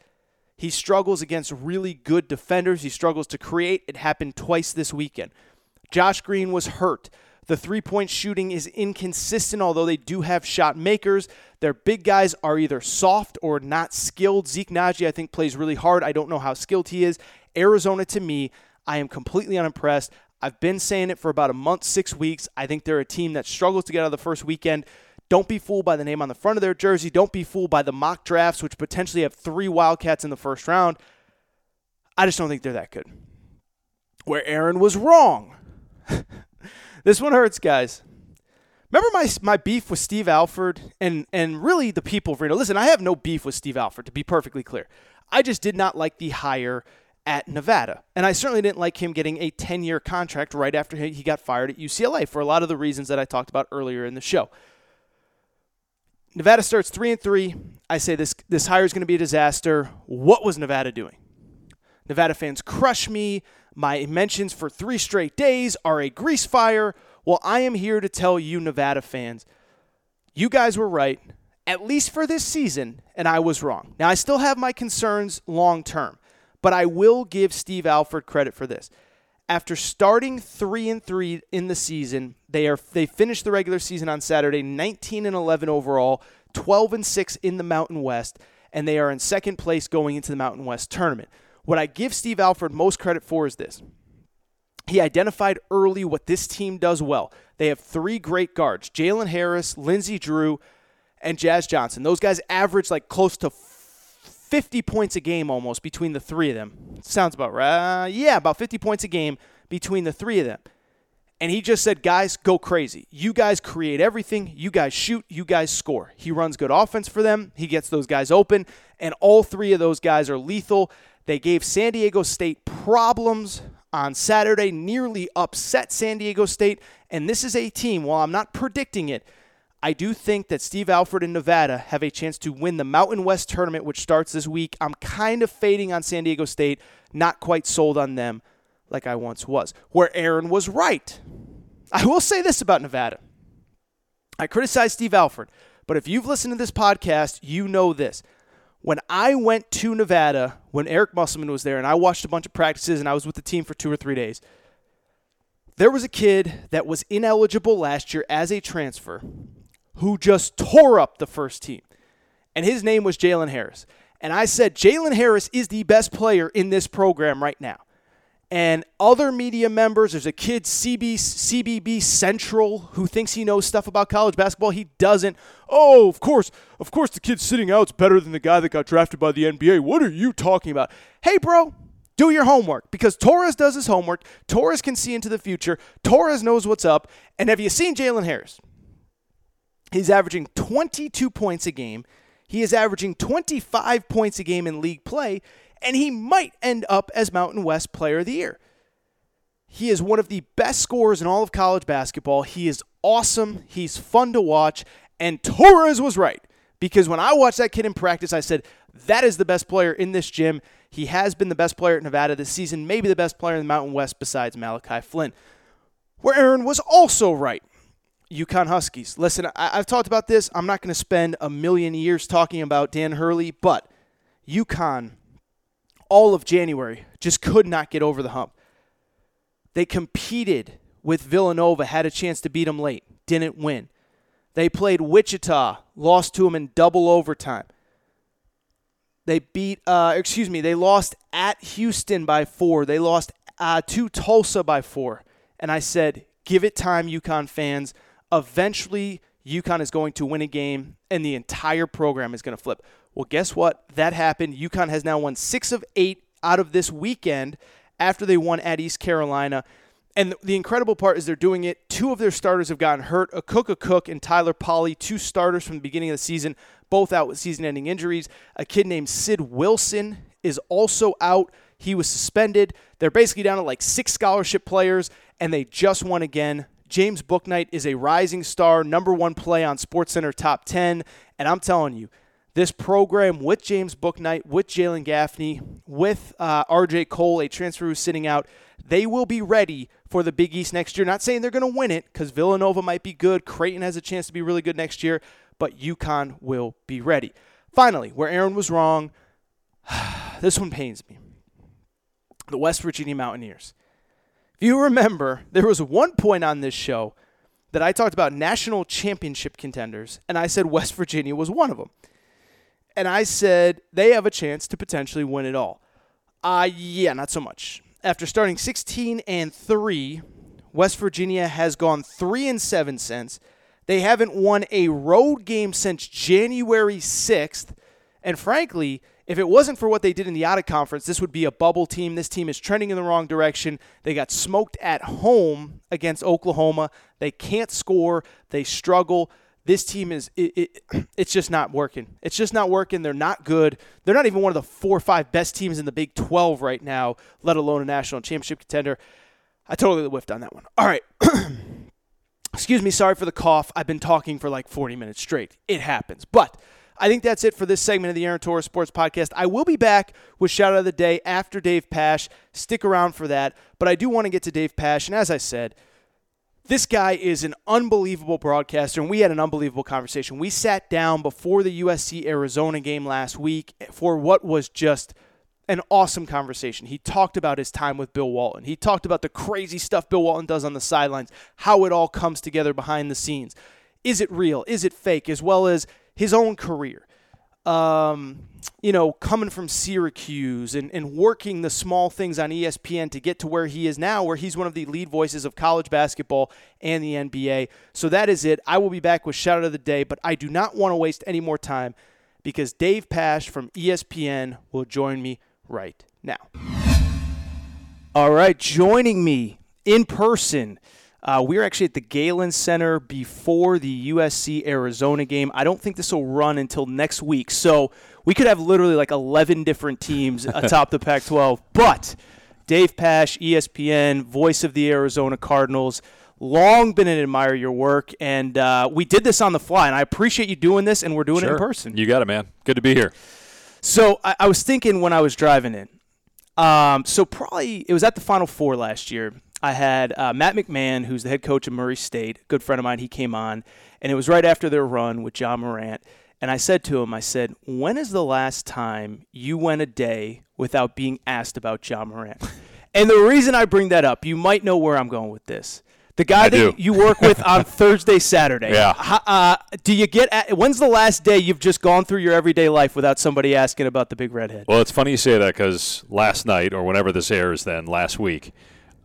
S6: he struggles against really good defenders. He struggles to create. It happened twice this weekend. Josh Green was hurt. The three point shooting is inconsistent, although they do have shot makers. Their big guys are either soft or not skilled. Zeke Nnaji, I think, plays really hard. I don't know how skilled he is. Arizona, to me, I am completely unimpressed. I've been saying it for about a month, six weeks. I think they're a team that struggles to get out of the first weekend. Don't be fooled by the name on the front of their jersey. Don't be fooled by the mock drafts, which potentially have three Wildcats in the first round. I just don't think they're that good. Where Aaron was wrong. *laughs* this one hurts, guys. Remember my my beef with Steve Alford and and really the people of Reno. Listen, I have no beef with Steve Alford to be perfectly clear. I just did not like the hire at Nevada, and I certainly didn't like him getting a 10-year contract right after he got fired at UCLA for a lot of the reasons that I talked about earlier in the show. Nevada starts 3 and 3. I say this this hire is going to be a disaster. What was Nevada doing? Nevada fans crush me. My mentions for 3 straight days are a grease fire. Well, I am here to tell you, Nevada fans, you guys were right, at least for this season, and I was wrong. Now, I still have my concerns long term, but I will give Steve Alford credit for this. After starting three and three in the season, they are they finished the regular season on Saturday, 19 and 11 overall, 12 and six in the Mountain West, and they are in second place going into the Mountain West tournament. What I give Steve Alford most credit for is this: he identified early what this team does well. They have three great guards Jalen Harris, Lindsey Drew, and Jazz Johnson. Those guys average like close to 50 points a game almost between the three of them. Sounds about right. Uh, yeah, about 50 points a game between the three of them. And he just said, guys, go crazy. You guys create everything. You guys shoot. You guys score. He runs good offense for them. He gets those guys open. And all three of those guys are lethal. They gave San Diego State problems on Saturday, nearly upset San Diego State. And this is a team, while I'm not predicting it, I do think that Steve Alford and Nevada have a chance to win the Mountain West tournament, which starts this week. I'm kind of fading on San Diego State, not quite sold on them like I once was, where Aaron was right. I will say this about Nevada. I criticize Steve Alford, but if you've listened to this podcast, you know this. When I went to Nevada, when Eric Musselman was there, and I watched a bunch of practices and I was with the team for two or three days, there was a kid that was ineligible last year as a transfer who just tore up the first team. And his name was Jalen Harris. And I said, Jalen Harris is the best player in this program right now and other media members. There's a kid, CB, CBB Central, who thinks he knows stuff about college basketball. He doesn't. Oh, of course, of course, the kid sitting out's better than the guy that got drafted by the NBA. What are you talking about? Hey, bro, do your homework because Torres does his homework. Torres can see into the future. Torres knows what's up. And have you seen Jalen Harris? He's averaging 22 points a game. He is averaging 25 points a game in league play and he might end up as Mountain West Player of the Year. He is one of the best scorers in all of college basketball. He is awesome. He's fun to watch. And Torres was right because when I watched that kid in practice, I said, that is the best player in this gym. He has been the best player at Nevada this season, maybe the best player in the Mountain West besides Malachi Flynn. Where Aaron was also right. UConn Huskies. Listen, I- have talked about this. I'm not going to spend a million years talking about Dan Hurley, but UConn all of January, just could not get over the hump. They competed with Villanova, had a chance to beat them late, didn't win. They played Wichita, lost to them in double overtime. They beat, uh, excuse me, they lost at Houston by four. They lost uh, to Tulsa by four. And I said, give it time, UConn fans. Eventually, UConn is going to win a game, and the entire program is going to flip. Well, guess what? That happened. UConn has now won six of eight out of this weekend after they won at East Carolina. And the incredible part is they're doing it. Two of their starters have gotten hurt. Akok Cook and Tyler Polley, two starters from the beginning of the season, both out with season ending injuries. A kid named Sid Wilson is also out. He was suspended. They're basically down to like six scholarship players, and they just won again. James Bouknight is a rising star, number one play on SportsCenter top 10. And I'm telling you, this program with James Bouknight, with Jalen Gaffney, with uh, RJ Cole, a transfer who's sitting out, they will be ready for the Big East next year. Not saying they're going to win it because Villanova might be good. Creighton has a chance to be really good next year, but UConn will be ready. Finally, where Aaron was wrong, *sighs* this one pains me. The West Virginia Mountaineers. If you remember, there was one point on this show that I talked about national championship contenders, and I said West Virginia was one of them and I said they have a chance to potentially win it all. Uh, yeah, not so much. After starting 16 and 3, West Virginia has gone 3 and 7 since. They haven't won a road game since January 6th. And frankly, if it wasn't for what they did in the out of conference, this would be a bubble team. This team is trending in the wrong direction. They got smoked at home against Oklahoma. They can't score, they struggle this team is it, it, *clears throat* it's just not working. It's just not working. They're not good. They're not even one of the four or five best teams in the Big 12 right now, let alone a national championship contender. I totally whiffed on that one. All right. *clears throat* Excuse me, sorry for the cough. I've been talking for like 40 minutes straight. It happens. But I think that's it for this segment of the Aaron Torres Sports Podcast. I will be back with Shout Out of the Day after Dave Pasch. Stick around for that. But I do want to get to Dave Pasch. And as I said, this guy is an unbelievable broadcaster, and we had an unbelievable conversation. We sat down before the USC Arizona game last week for what was just an awesome conversation. He talked about his time with Bill Walton. He talked about the crazy stuff Bill Walton does on the sidelines, how it all comes together behind the scenes. Is it real? Is it fake? As well as his own career. Um, you know, coming from Syracuse and, and working the small things on ESPN to get to where he is now, where he's one of the lead voices of college basketball and the NBA. So that is it. I will be back with shout out of the day, but I do not want to waste any more time because Dave Pasch from ESPN will join me right now. All right, joining me in person Uh, we're actually at the Galen Center before the USC Arizona game. I don't think this will run until next week. So we could have literally like 11 different teams *laughs* atop the Pac 12. But Dave Pasch, E ESPN, voice of the Arizona Cardinals, long been an admirer of your work. And uh, we did this on the fly. And I appreciate you doing this, and we're doing it in person.
S8: You got it, man. Good to be here.
S6: So I, I was thinking when I was driving in. Um, so probably it was at the Final Four last year. I had uh, Matt McMahon, who's the head coach of Murray State, a good friend of mine. He came on, and it was right after their run with Ja Morant. And I said to him, I said, when is the last time you went a day without being asked about Ja Morant? *laughs* and the reason I bring that up, you might know where I'm going with this. The guy
S8: I
S6: that
S8: do.
S6: you work with on *laughs* Thursday, Saturday.
S8: Yeah.
S6: Uh, do you get? At, when's the last day you've just gone through your everyday life without somebody asking about the big redhead?
S8: Well, it's funny you say that because last night, or whenever this airs, then last week,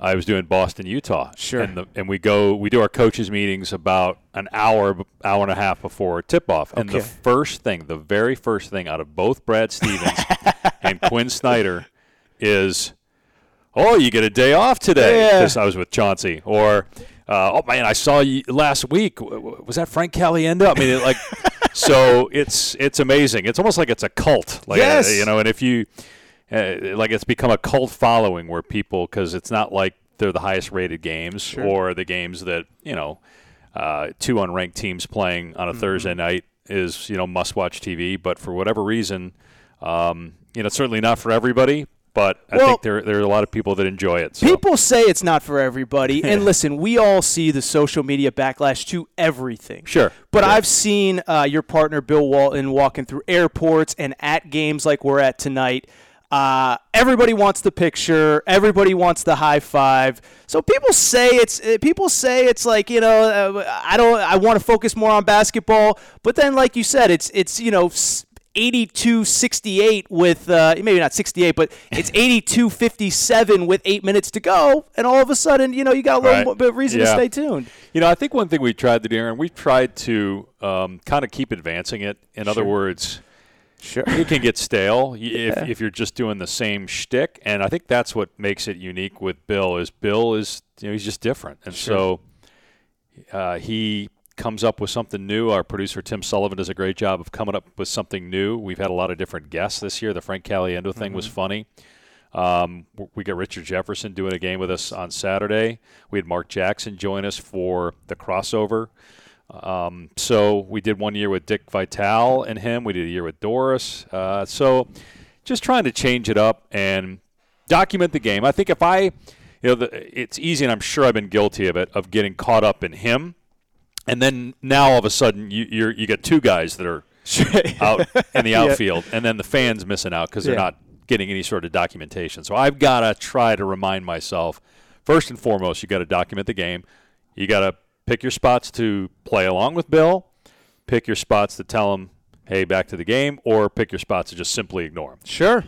S8: I was doing Boston, Utah.
S6: Sure.
S8: And, the, and we go, we do our coaches meetings about an hour, hour and a half before tip off. And the first thing, the very first thing out of both Brad Stevens *laughs* and Quin Snyder is, "Oh, you get a day off today."
S6: Yeah.
S8: Because I was with Chauncey, or. Uh, oh man, I saw you last week. Was that Frank Caliendo? I mean, it, like, *laughs* so it's it's amazing. It's almost like it's a cult. Like,
S6: Yes.
S8: you know, and if you uh, like, it's become a cult following where people because it's not like they're the highest rated games or the games that you know uh, two unranked teams playing on a
S6: Mm-hmm.
S8: Thursday night is you know must watch TV. But for whatever reason, um, you know, certainly not for everybody. But I
S6: Well-
S8: think there there are a lot of people that enjoy it. So.
S6: People say it's not for everybody, *laughs* and listen, we all see the social media backlash to everything.
S8: Sure.
S6: But
S8: Sure.
S6: I've seen uh, your partner Bill Walton walking through airports and at games like we're at tonight. Uh, everybody wants the picture. Everybody wants the high five. So people say it's uh, people say it's like you know uh, I don't I want to focus more on basketball. But then like you said, it's it's you know. s- 82-68 with uh, maybe not 68 but it's *laughs* 82-57 with eight minutes to go and all of a sudden you know you got a little
S8: Right.
S6: bit of reason to stay tuned
S8: You know, I think one thing we tried to do, Aaron, we've tried to um, kind of keep advancing it. In other words,
S6: sure
S8: it can get stale y- *laughs* if, if you're just doing the same shtick. And I think that's what makes it unique with Bill is Bill is you know he's just different, and so uh, he comes up with something new. Our producer Tim Sullivan does a great job of coming up with something new. We've had a lot of different guests this year. The Frank Caliendo thing was funny. Um, we got Richard Jefferson doing a game with us on Saturday. We had Mark Jackson join us for the crossover. Um, so we did one year with Dick Vitale and him. We did a year with Doris. Uh, so just trying to change it up and document the game. I think if I, you know, the, it's easy, and I'm sure I've been guilty of it, of getting caught up in him, and then now all of a sudden you you're, you got two guys that are *laughs* out in the
S6: Yeah.
S8: outfield, and then the fans missing out because they're
S6: Yeah.
S8: not getting any sort of documentation. So I've got to try to remind myself first and foremost, you got to document the game. You got to pick your spots to play along with Bill, pick your spots to tell him, hey, back to the game, or pick your spots to just simply ignore him.
S6: sure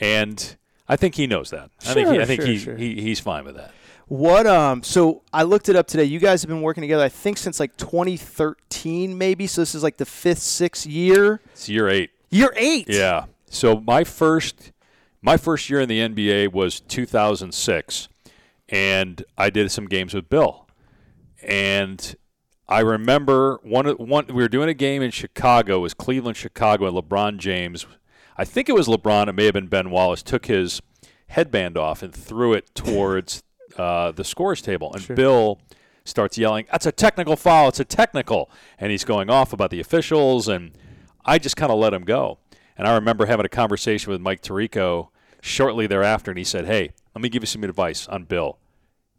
S8: And I think he knows that. I think, he,
S6: Sure,
S8: I think
S6: sure,
S8: he,
S6: sure.
S8: he he's fine with that.
S6: What um so I looked it up today. You guys have been working together I think since like 2013 maybe. So this is like the 5th 6th year.
S8: It's year eight.
S6: Year 8.
S8: Yeah. So my first my first year in the NBA was 2006, and I did some games with Bill. And I remember one one we were doing a game in Chicago. It was Cleveland, Chicago, and LeBron James. I think it was LeBron. It may have been Ben Wallace. Took his headband off and threw it towards *laughs* uh, the scores table, and Bill starts yelling, "That's a technical foul! It's a technical!" And he's going off about the officials, and I just kind of let him go. And I remember having a conversation with Mike Tirico shortly thereafter, and he said, "Hey, let me give you some advice on Bill.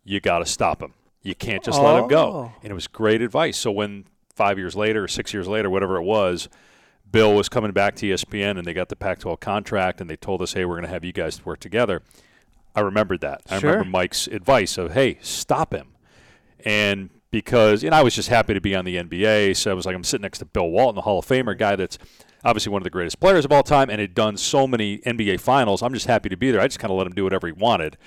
S8: You got to stop him. You can't just let him
S6: Oh.
S8: go." And it was great advice. So when five years later, or six years later, whatever it was, Bill was coming back to ESPN, and they got the Pac-12 contract, and they told us, "Hey, we're going to have you guys work together." I remembered that. I remember Mike's advice of, "Hey, stop him." and because you know I was just happy to be on the NBA, so I was like I'm sitting next to Bill Walton, the Hall of Famer guy that's obviously one of the greatest players of all time and had done so many NBA finals. I'm just happy to be there. I just kind of let him do whatever he wanted.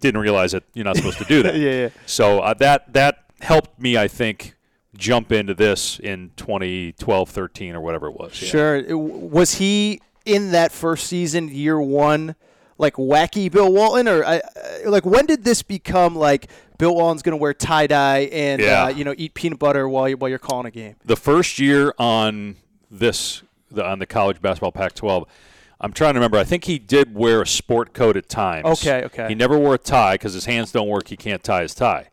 S8: Didn't realize that you're not supposed to do *laughs* that.
S6: Yeah, yeah.
S8: So uh, that that helped me, I think, jump into this in 2012, 13, or whatever it was. Yeah.
S6: Sure. Was he in that first season, year one, like wacky Bill Walton, or I- like when did this become like Bill Walton's going to wear tie dye and
S8: Yeah.
S6: uh, you know eat peanut butter while you while you're calling a game.
S8: the first year on this the, on the college basketball Pac-12, I'm trying to remember. I think he did wear a sport coat at times.
S6: Okay, okay.
S8: He never wore a tie because his hands don't work. He can't tie his tie.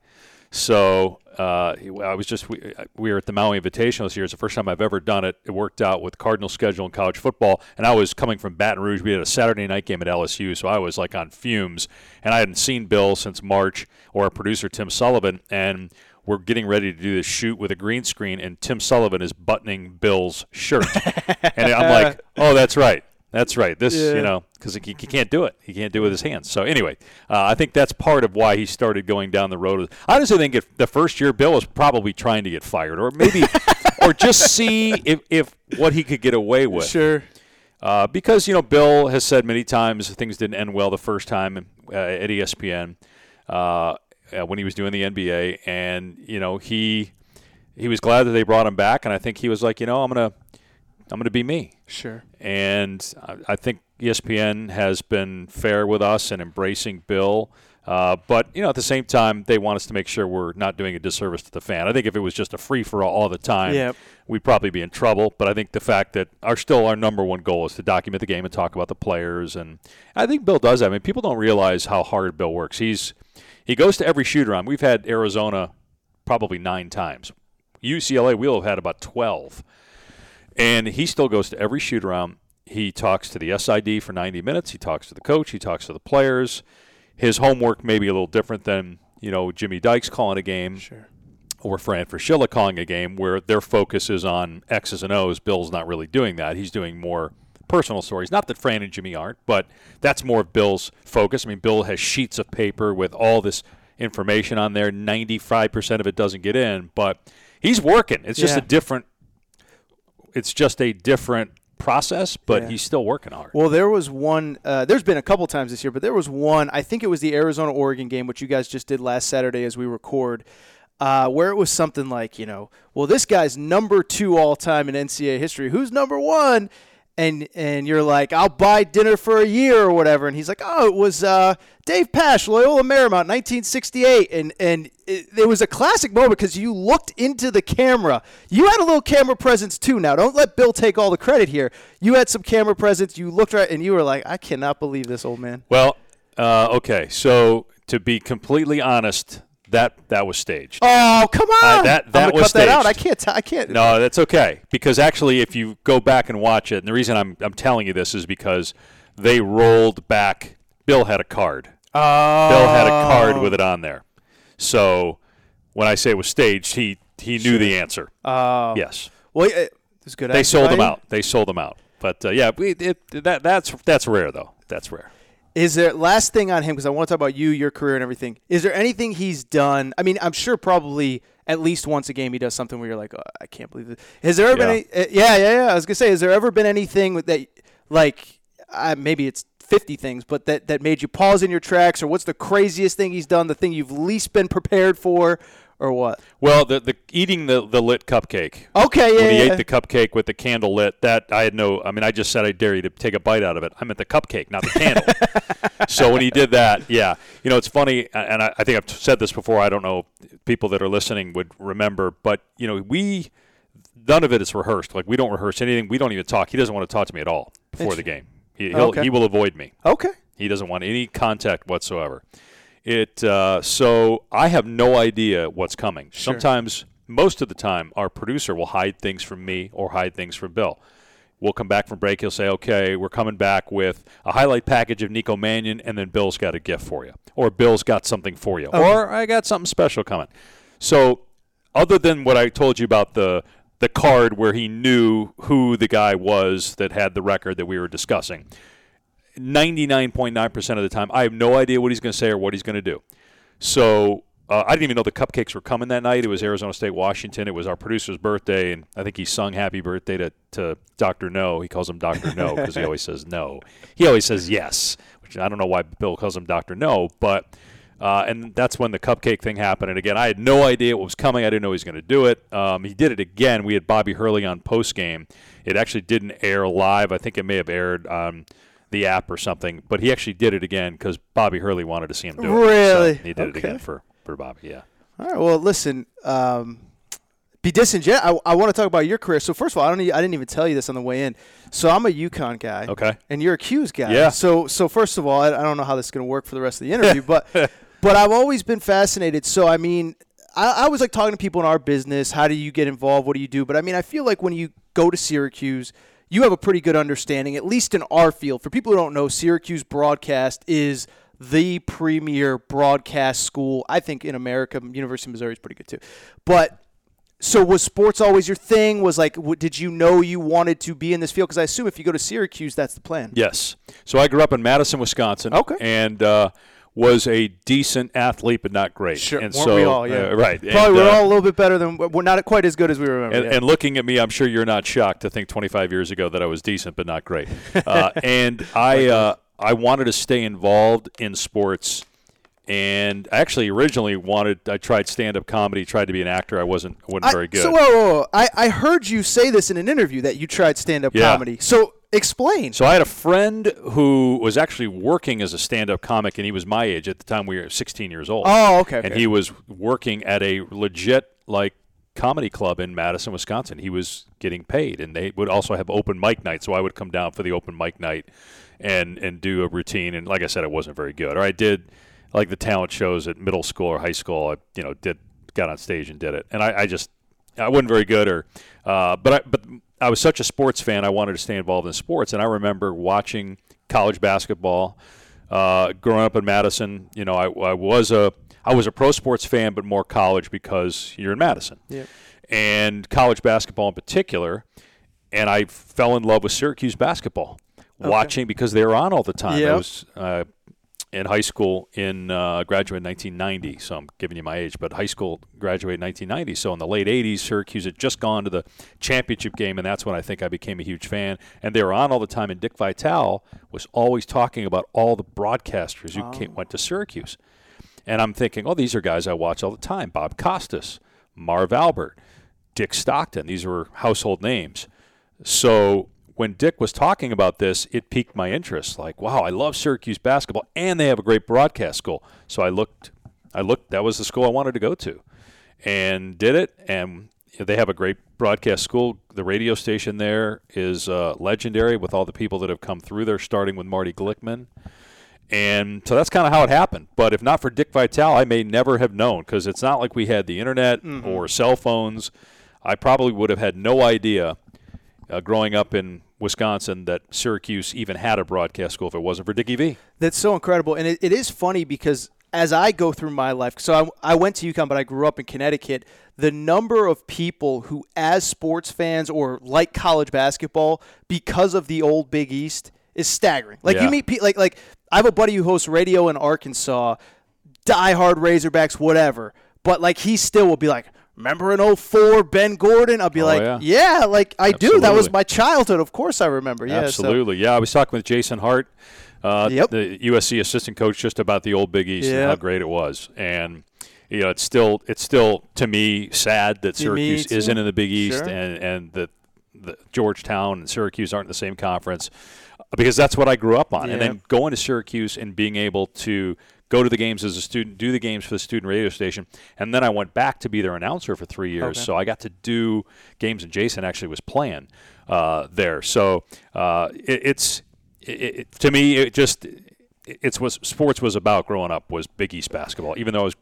S8: So uh, I was just we, we were at the Maui Invitational this year. It's the first time I've ever done it. It worked out with Cardinal schedule in college football, and I was coming from Baton Rouge. We had a Saturday night game at LSU, so I was like on fumes, and I hadn't seen Bill since March or our producer Tim Sullivan, and we're getting ready to do this shoot with a green screen, and Tim Sullivan is buttoning Bill's shirt, *laughs* and I'm like, oh, that's right. That's right. This,
S6: Yeah.
S8: you know, because he, he can't do it. He can't do it with his hands. So anyway, uh, I think that's part of why he started going down the road. I honestly think if the first year Bill was probably trying to get fired, or maybe, *laughs* or just see if, if what he could get away with.
S6: Sure.
S8: Uh, because you know, Bill has said many times things didn't end well the first time uh, at ESPN uh, uh, when he was doing the NBA, and you know he he was glad that they brought him back, and I think he was like, you know, I'm gonna I'm gonna be me.
S6: Sure.
S8: And I, I think ESPN has been fair with us and embracing Bill. Uh, but you know, at the same time, they want us to make sure we're not doing a disservice to the fan. I think if it was just a free for all all the time,
S6: Yep.
S8: we'd probably be in trouble. But I think the fact that our still our number one goal is to document the game and talk about the players, and I think Bill does that. I mean, people don't realize how hard Bill works. He's he goes to every shoot around. We've had Arizona probably nine times. UCLA, we'll have had about twelve. And he still goes to every shoot around. He talks to the SID for 90 minutes. He talks to the coach. He talks to the players. His homework may be a little different than, you know, Jimmy Dykes calling a game
S6: Sure.
S8: or Fran Fraschilla calling a game where their focus is on X's and O's. Bill's not really doing that. He's doing more personal stories. Not that Fran and Jimmy aren't, but that's more of Bill's focus. I mean, Bill has sheets of paper with all this information on there. 95% of it doesn't get in, but he's working. It's just
S6: Yeah.
S8: a different it's just a different process, but
S6: Yeah.
S8: he's still working hard.
S6: Well, there was one. Uh, there's been a couple times this year, but there was one. I think it was the Arizona Oregon game, which you guys just did last Saturday as we record, uh, where it was something like, you know, well, this guy's number two all time in NCAA history. Who's number one? And and you're like, I'll buy dinner for a year or whatever. And he's like, oh, it was uh, Dave Pasch, Loyola Marymount, 1968. And and it, it was a classic moment because you looked into the camera. You had a little camera presence too. Now, don't let Bill take all the credit here. You had some camera presence. You looked right, and you were like, I cannot believe this old man.
S8: Well, uh, okay. So to be completely honest, that that was staged.
S6: Oh, come on!
S8: Uh, that- that was
S6: cut that out. I can't. T- I can't.
S8: No, that's okay because actually, if you go back and watch it, and the reason I'm I'm telling you this is because they rolled back. Bill had a card.
S6: Oh.
S8: Bill had a card with it on there. So when I say it was staged, he he knew the answer.
S6: Oh.
S8: yes.
S6: Well, it was good.
S8: They sold them out. They sold them out. But uh, yeah, we, it, that that's that's rare though. That's rare.
S6: Is there last thing on him because I want to talk about you, your career, and everything. Is there anything he's done? I mean, I'm sure probably at least once a game he does something where you're like, oh, I can't believe this. Has there ever
S8: Yeah.
S6: been? Any, uh, yeah, yeah, yeah. I was gonna say, has there ever been anything that, like, uh, maybe it's 50 things, but that that made you pause in your tracks, or what's the craziest thing he's done? The thing you've least been prepared for, or what?
S8: Well, the the eating the, the lit cupcake.
S6: Okay, yeah,
S8: When he
S6: yeah,
S8: ate
S6: yeah.
S8: the cupcake with the candle lit, that I had no. I mean, I just said I dare you to take a bite out of it. I meant the cupcake, not the candle. *laughs* so when he did that, yeah, you know, it's funny, and I, I think I've said this before. I don't know people that are listening would remember, but you know, we none of it is rehearsed. Like we don't rehearse anything. We don't even talk. He doesn't want to talk to me at all before the game. He, he'll,
S6: Okay.
S8: he will avoid me.
S6: Okay.
S8: He doesn't want any contact whatsoever. It uh, so I have no idea what's coming.
S6: Sure.
S8: Sometimes, most of the time, our producer will hide things from me or hide things from Bill. We'll come back from break. He'll say, "Okay, we're coming back with a highlight package of Nico Mannion, and then Bill's got a gift for you, or Bill's got something for you, or I got something special coming." So, other than what I told you about the the card where he knew who the guy was that had the record that we were discussing, 99.9% of the time, I have no idea what he's going to say or what he's going to do. So uh, I didn't even know the cupcakes were coming that night. It was Arizona State, Washington. It was our producer's birthday, and I think he sung happy birthday to, to Dr. No. He calls him Dr. No because he always says no. He always says yes, which I don't know why Bill calls him Dr. No, but. Uh, and that's when the cupcake thing happened. And again, I had no idea what was coming. I didn't know he was going to do it. Um, he did it again. We had Bobby Hurley on post game. It actually didn't air live. I think it may have aired on the app or something. But he actually did it again because Bobby Hurley wanted to see him do it.
S6: Really?
S8: So he did it again for for Bobby. Yeah.
S6: All right. Well, listen. Um, be disingenuous. I, I want to talk about your career. So first of all, I don't. I didn't even tell you this on the way in. So I'm a UConn guy.
S8: Okay.
S6: And you're a 'Cuse guy.
S8: Yeah.
S6: So so first of all, I, I don't know how this is going to work for the rest of the interview, *laughs* but but I've always been fascinated. So I mean, I, I was like talking to people in our business. How do you get involved? What do you do? But I mean, I feel like when you go to Syracuse, you have a pretty good understanding, at least in our field. For people who don't know, Syracuse broadcast is the premier broadcast school. I think in America, University of Missouri is pretty good too. But so was sports always your thing? Was like, w- did you know you wanted to be in this field? Because I assume if you go to Syracuse, that's the plan.
S8: Yes. So I grew up in Madison, Wisconsin.
S6: Okay.
S8: And uh, was a decent athlete, but not great.
S6: Sure.
S8: And
S6: Weren't
S8: so,
S6: we all? Yeah.
S8: uh, right.
S6: Probably
S8: And,
S6: we're
S8: uh,
S6: all a little bit better than we're not quite as good as we remember.
S8: And,
S6: yeah.
S8: and looking at me, I'm sure you're not shocked to think 25 years ago that I was decent but not great. Uh, *laughs* and I uh, I wanted to stay involved in sports, and I actually originally wanted I tried stand up comedy, tried to be an actor. I wasn't wasn't
S6: I-
S8: very good.
S6: So whoa, whoa, whoa. I I heard you say this in an interview that you tried stand up
S8: Yeah.
S6: comedy. So explain.
S8: So I had a friend who was actually working as a stand-up comic, and he was my age at the time. We were 16 years old.
S6: Oh, okay,
S8: And he was working at a legit like comedy club in Madison, Wisconsin. He was getting paid, and they would also have open mic night. So I would come down for the open mic night and and do a routine. And like I said, I wasn't very good. Or I did like the talent shows at middle school or high school. I you know did got on stage and did it, and I, I just I wasn't very good. Or uh, but I but I was such a sports fan. I wanted to stay involved in sports, and I remember watching college basketball. Uh, growing up in Madison, you know, I, I was a I was a pro sports fan, but more college because you're in Madison,
S6: Yeah.
S8: and college basketball in particular. And I fell in love with Syracuse basketball, watching because they were on all the time. I was uh, in high school in uh, graduated in 1990, so I'm giving you my age, but high school graduated in 1990. So in the late 80s, Syracuse had just gone to the championship game, and that's when I think I became a huge fan. And they were on all the time, and Dick Vitale was always talking about all the broadcasters who came, went to Syracuse. And I'm thinking, oh, these are guys I watch all the time: Bob Costas, Marv Albert, Dick Stockton. These were household names. So when Dick was talking about this, it piqued my interest. Like, wow, I love Syracuse basketball, and they have a great broadcast school. So I looked, I looked. That was the school I wanted to go to, and did it. And they have a great broadcast school. The radio station there is uh, legendary with all the people that have come through there, starting with Marty Glickman. And so that's kind of how it happened. But if not for Dick Vitale, I may never have known because it's not like we had the internet or cell phones. I probably would have had no idea uh, growing up in Wisconsin that Syracuse even had a broadcast school if it wasn't for Dickie V.
S6: That's so incredible, and it, it is funny because as I go through my life, so I, I went to UConn, but I grew up in Connecticut. The number of people who, as sports fans or like college basketball, because of the old Big East, is staggering. Like
S8: Yeah.
S6: you meet people like like I have a buddy who hosts radio in Arkansas, diehard Razorbacks, whatever. But like he still will be like, "Remember in 04, Ben Gordon?" I'll be
S8: Oh,
S6: like,
S8: yeah.
S6: "Yeah, like I do. That was my childhood. Of course I remember." Yeah, so-
S8: Absolutely. Yeah, I was talking with Jason Hart, uh,
S6: Yep.
S8: the USC assistant coach, just about the old Big East and how great it was. And you know, it's still it's still to me sad that Syracuse isn't in the Big East
S6: Sure.
S8: and and that the Georgetown and Syracuse aren't in the same conference because that's what I grew up on. And then going to Syracuse and being able to go to the games as a student, do the games for the student radio station, and then I went back to be their announcer for three years.
S6: Okay.
S8: So I got to do games, and Jason actually was playing uh, there. So uh, it, it's it, it, to me, it just it's what sports was about growing up was Big East basketball. Even though I was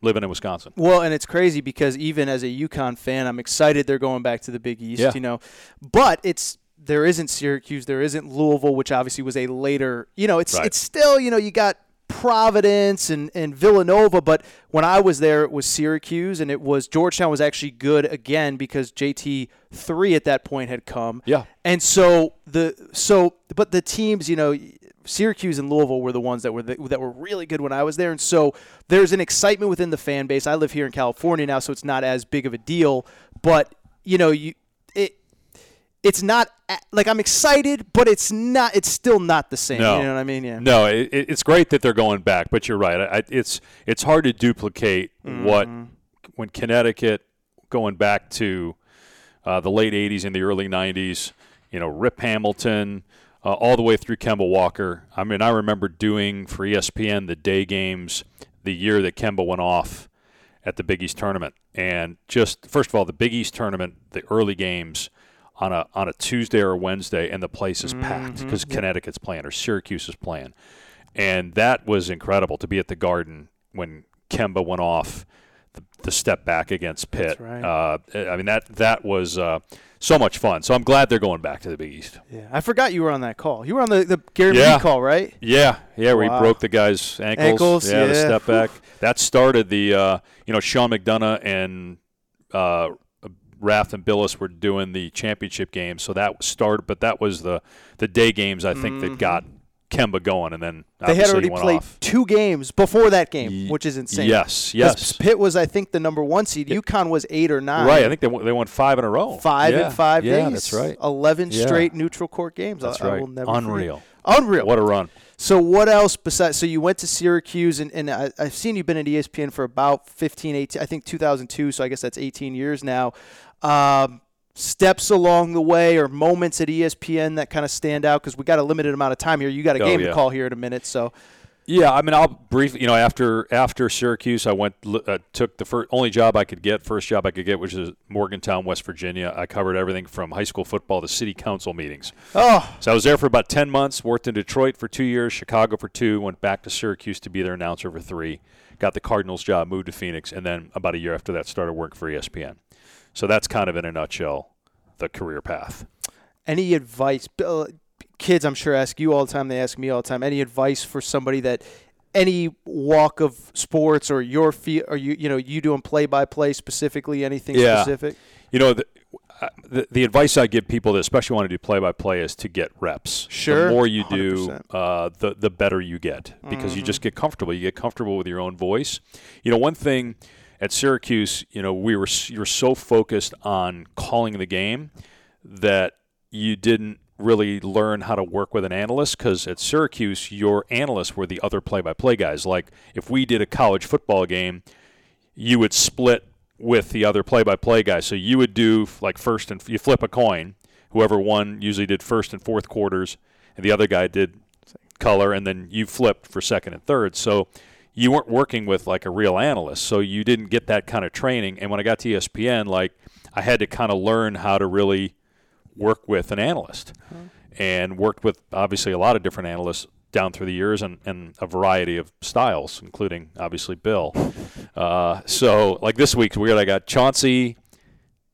S8: living in Wisconsin.
S6: Well, and it's crazy because even as a UConn fan, I'm excited they're going back to the Big East.
S8: Yeah.
S6: You know, but it's there isn't Syracuse, there isn't Louisville, which obviously was a later. You know, it's
S8: Right.
S6: it's still you know you got Providence and, and Villanova, but when I was there, it was Syracuse, and it was Georgetown was actually good again because JT three at that point had come.
S8: Yeah.
S6: And so the so but the teams, you know, Syracuse and Louisville were the ones that were the, that were really good when I was there, and so there's an excitement within the fan base. I live here in California now, so it's not as big of a deal, but you know, you it's not like I'm excited, but it's not. It's still not the same.
S8: No.
S6: You know what I mean? Yeah.
S8: No, it, it- it's great that they're going back, but you're right. I, it's it's hard to duplicate what
S6: Mm-hmm.
S8: when Connecticut going back to uh, the late '80s and the early '90s. You know, Rip Hamilton, uh, all the way through Kemba Walker. I mean, I remember doing for ESPN the day games the year that Kemba went off at the Big East tournament, and just first of all, the Big East tournament, the early games on a on a Tuesday or Wednesday, and the place is packed
S6: Mhm.
S8: because. Connecticut's playing or Syracuse is playing, and that was incredible to be at the Garden when Kemba went off the, the step back against Pitt.
S6: right.
S8: Uh, I mean that that was uh, so much fun. So I'm glad they're going back to the Big East.
S6: Yeah, I forgot you were on that call. You were on the, the Gary
S8: Yeah.
S6: Lee call, right?
S8: Yeah, yeah, where
S6: Wow.
S8: he broke the guy's ankles.
S6: Ankles,
S8: yeah, the step back. That started the, uh, you know, Sean McDonough and uh, Raft and Bilas were doing the championship game, so that started. But that was the the day games I think that got Kemba going, and then
S6: Mm-hmm. They had already played
S8: off.
S6: two games before that game, which is insane.
S8: Yes, yes.
S6: Pitt was, I think, the number one seed. UConn was eight or nine.
S8: Right, I think they won, they won five in a row.
S6: Five
S8: yeah.
S6: in five
S8: yeah,
S6: days.
S8: that's right.
S6: Eleven
S8: Yeah.
S6: straight neutral court games.
S8: That's
S6: I, I
S8: right.
S6: will never forget.
S8: Unreal.
S6: Unreal.
S8: What a run.
S6: So what else besides? So you went to Syracuse, and, and I, I've seen you've been at ESPN for about 15, 18, I think 2002. So I guess that's 18 years now. Um, steps along the way, or moments at ESPN that kind of stand out because we got a limited amount of time here. You got a
S8: Oh,
S6: game
S8: yeah.
S6: to call here in a minute. So
S8: Yeah, I mean, I'll briefly. You know, after after Syracuse, I went uh, took the first only job I could get, first job I could get, which is Morgantown, West Virginia. I covered everything from high school football to city council meetings.
S6: Oh,
S8: So I was there for about ten months. Worked in Detroit for two years, Chicago for two. Went back to Syracuse to be their announcer for three. Got the Cardinals job, moved to Phoenix, and then about a year after that, started work for ESPN. So that's kind of in a nutshell the career path.
S6: any advice? Uh, kids, I'm sure ask you all the time. They ask me all the time. Any advice for somebody that any walk of sports or your fee or you you know you doing play by play specifically anything
S8: Yeah.
S6: specific?
S8: You know, the, uh, the, the advice I give people that especially want to do play by play is to get reps.
S6: Sure,
S8: The more you do,
S6: 100%.
S8: uh, the the better you get because you
S6: Mhm.
S8: just get comfortable. You get comfortable with your own voice. You know, one thing at Syracuse, you know, we were you were so focused on calling the game that you didn't really learn how to work with an analyst because at Syracuse, your analysts were the other play-by-play guys. Like if we did a college football game, you would split with the other play-by-play guys. So you would do like first and you flip a coin. Whoever won usually did first and fourth quarters, and the other guy did color, and then you flipped for second and third. So you weren't working with like a real analyst, so you didn't get that kind of training. And when I got to ESPN, like I had to kind of learn how to really work with an analyst, and worked with obviously a lot of different analysts down through the years and, and a variety of styles, including obviously Bill. Uh, so like this week's weird. I got Chauncey.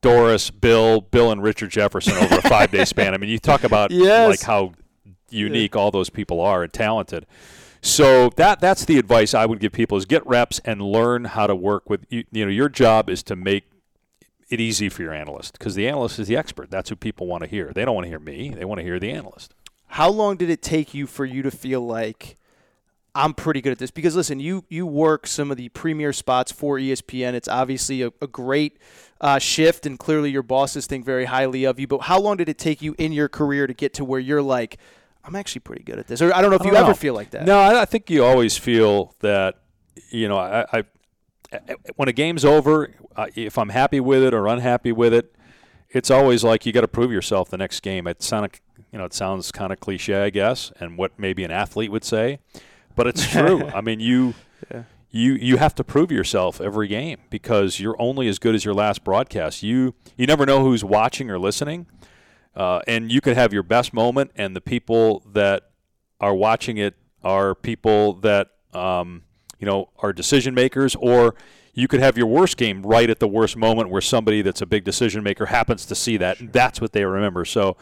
S8: Doris, Bill, Bill, and Richard Jefferson over a five-day span. I mean, you talk about *laughs*
S6: Yes.
S8: like how unique all those people are and talented. So that that's the advice I would give people is get reps and learn how to work with you, you know your job is to make it easy for your analyst because the analyst is the expert. That's who people want to hear. They don't want to hear me. They want to hear the analyst.
S6: How long did it take you for you to feel like I'm pretty good at this? Because listen, you you work some of the premier spots for ESPN. It's obviously a, a great uh, shift, and clearly your bosses think very highly of you. But how long did it take you in your career to get to where you're like, I'm actually pretty good at this? Or I don't know if you
S8: don't
S6: ever
S8: know.
S6: feel like that.
S8: No, I, I think you always feel that you know I, I when a game's over, uh, if I'm happy with it or unhappy with it, it's always like you got to prove yourself the next game. It sound you know it sounds kind of cliche, I guess, and what maybe an athlete would say, but it's true. *laughs* I mean, you. You, you have to prove yourself every game because you're only as good as your last broadcast. You you never know who's watching or listening, uh, and you could have your best moment, and the people that are watching it are people that um, you know are decision makers, or you could have your worst game right at the worst moment where somebody that's a big decision maker happens to see that, and that's what they remember. So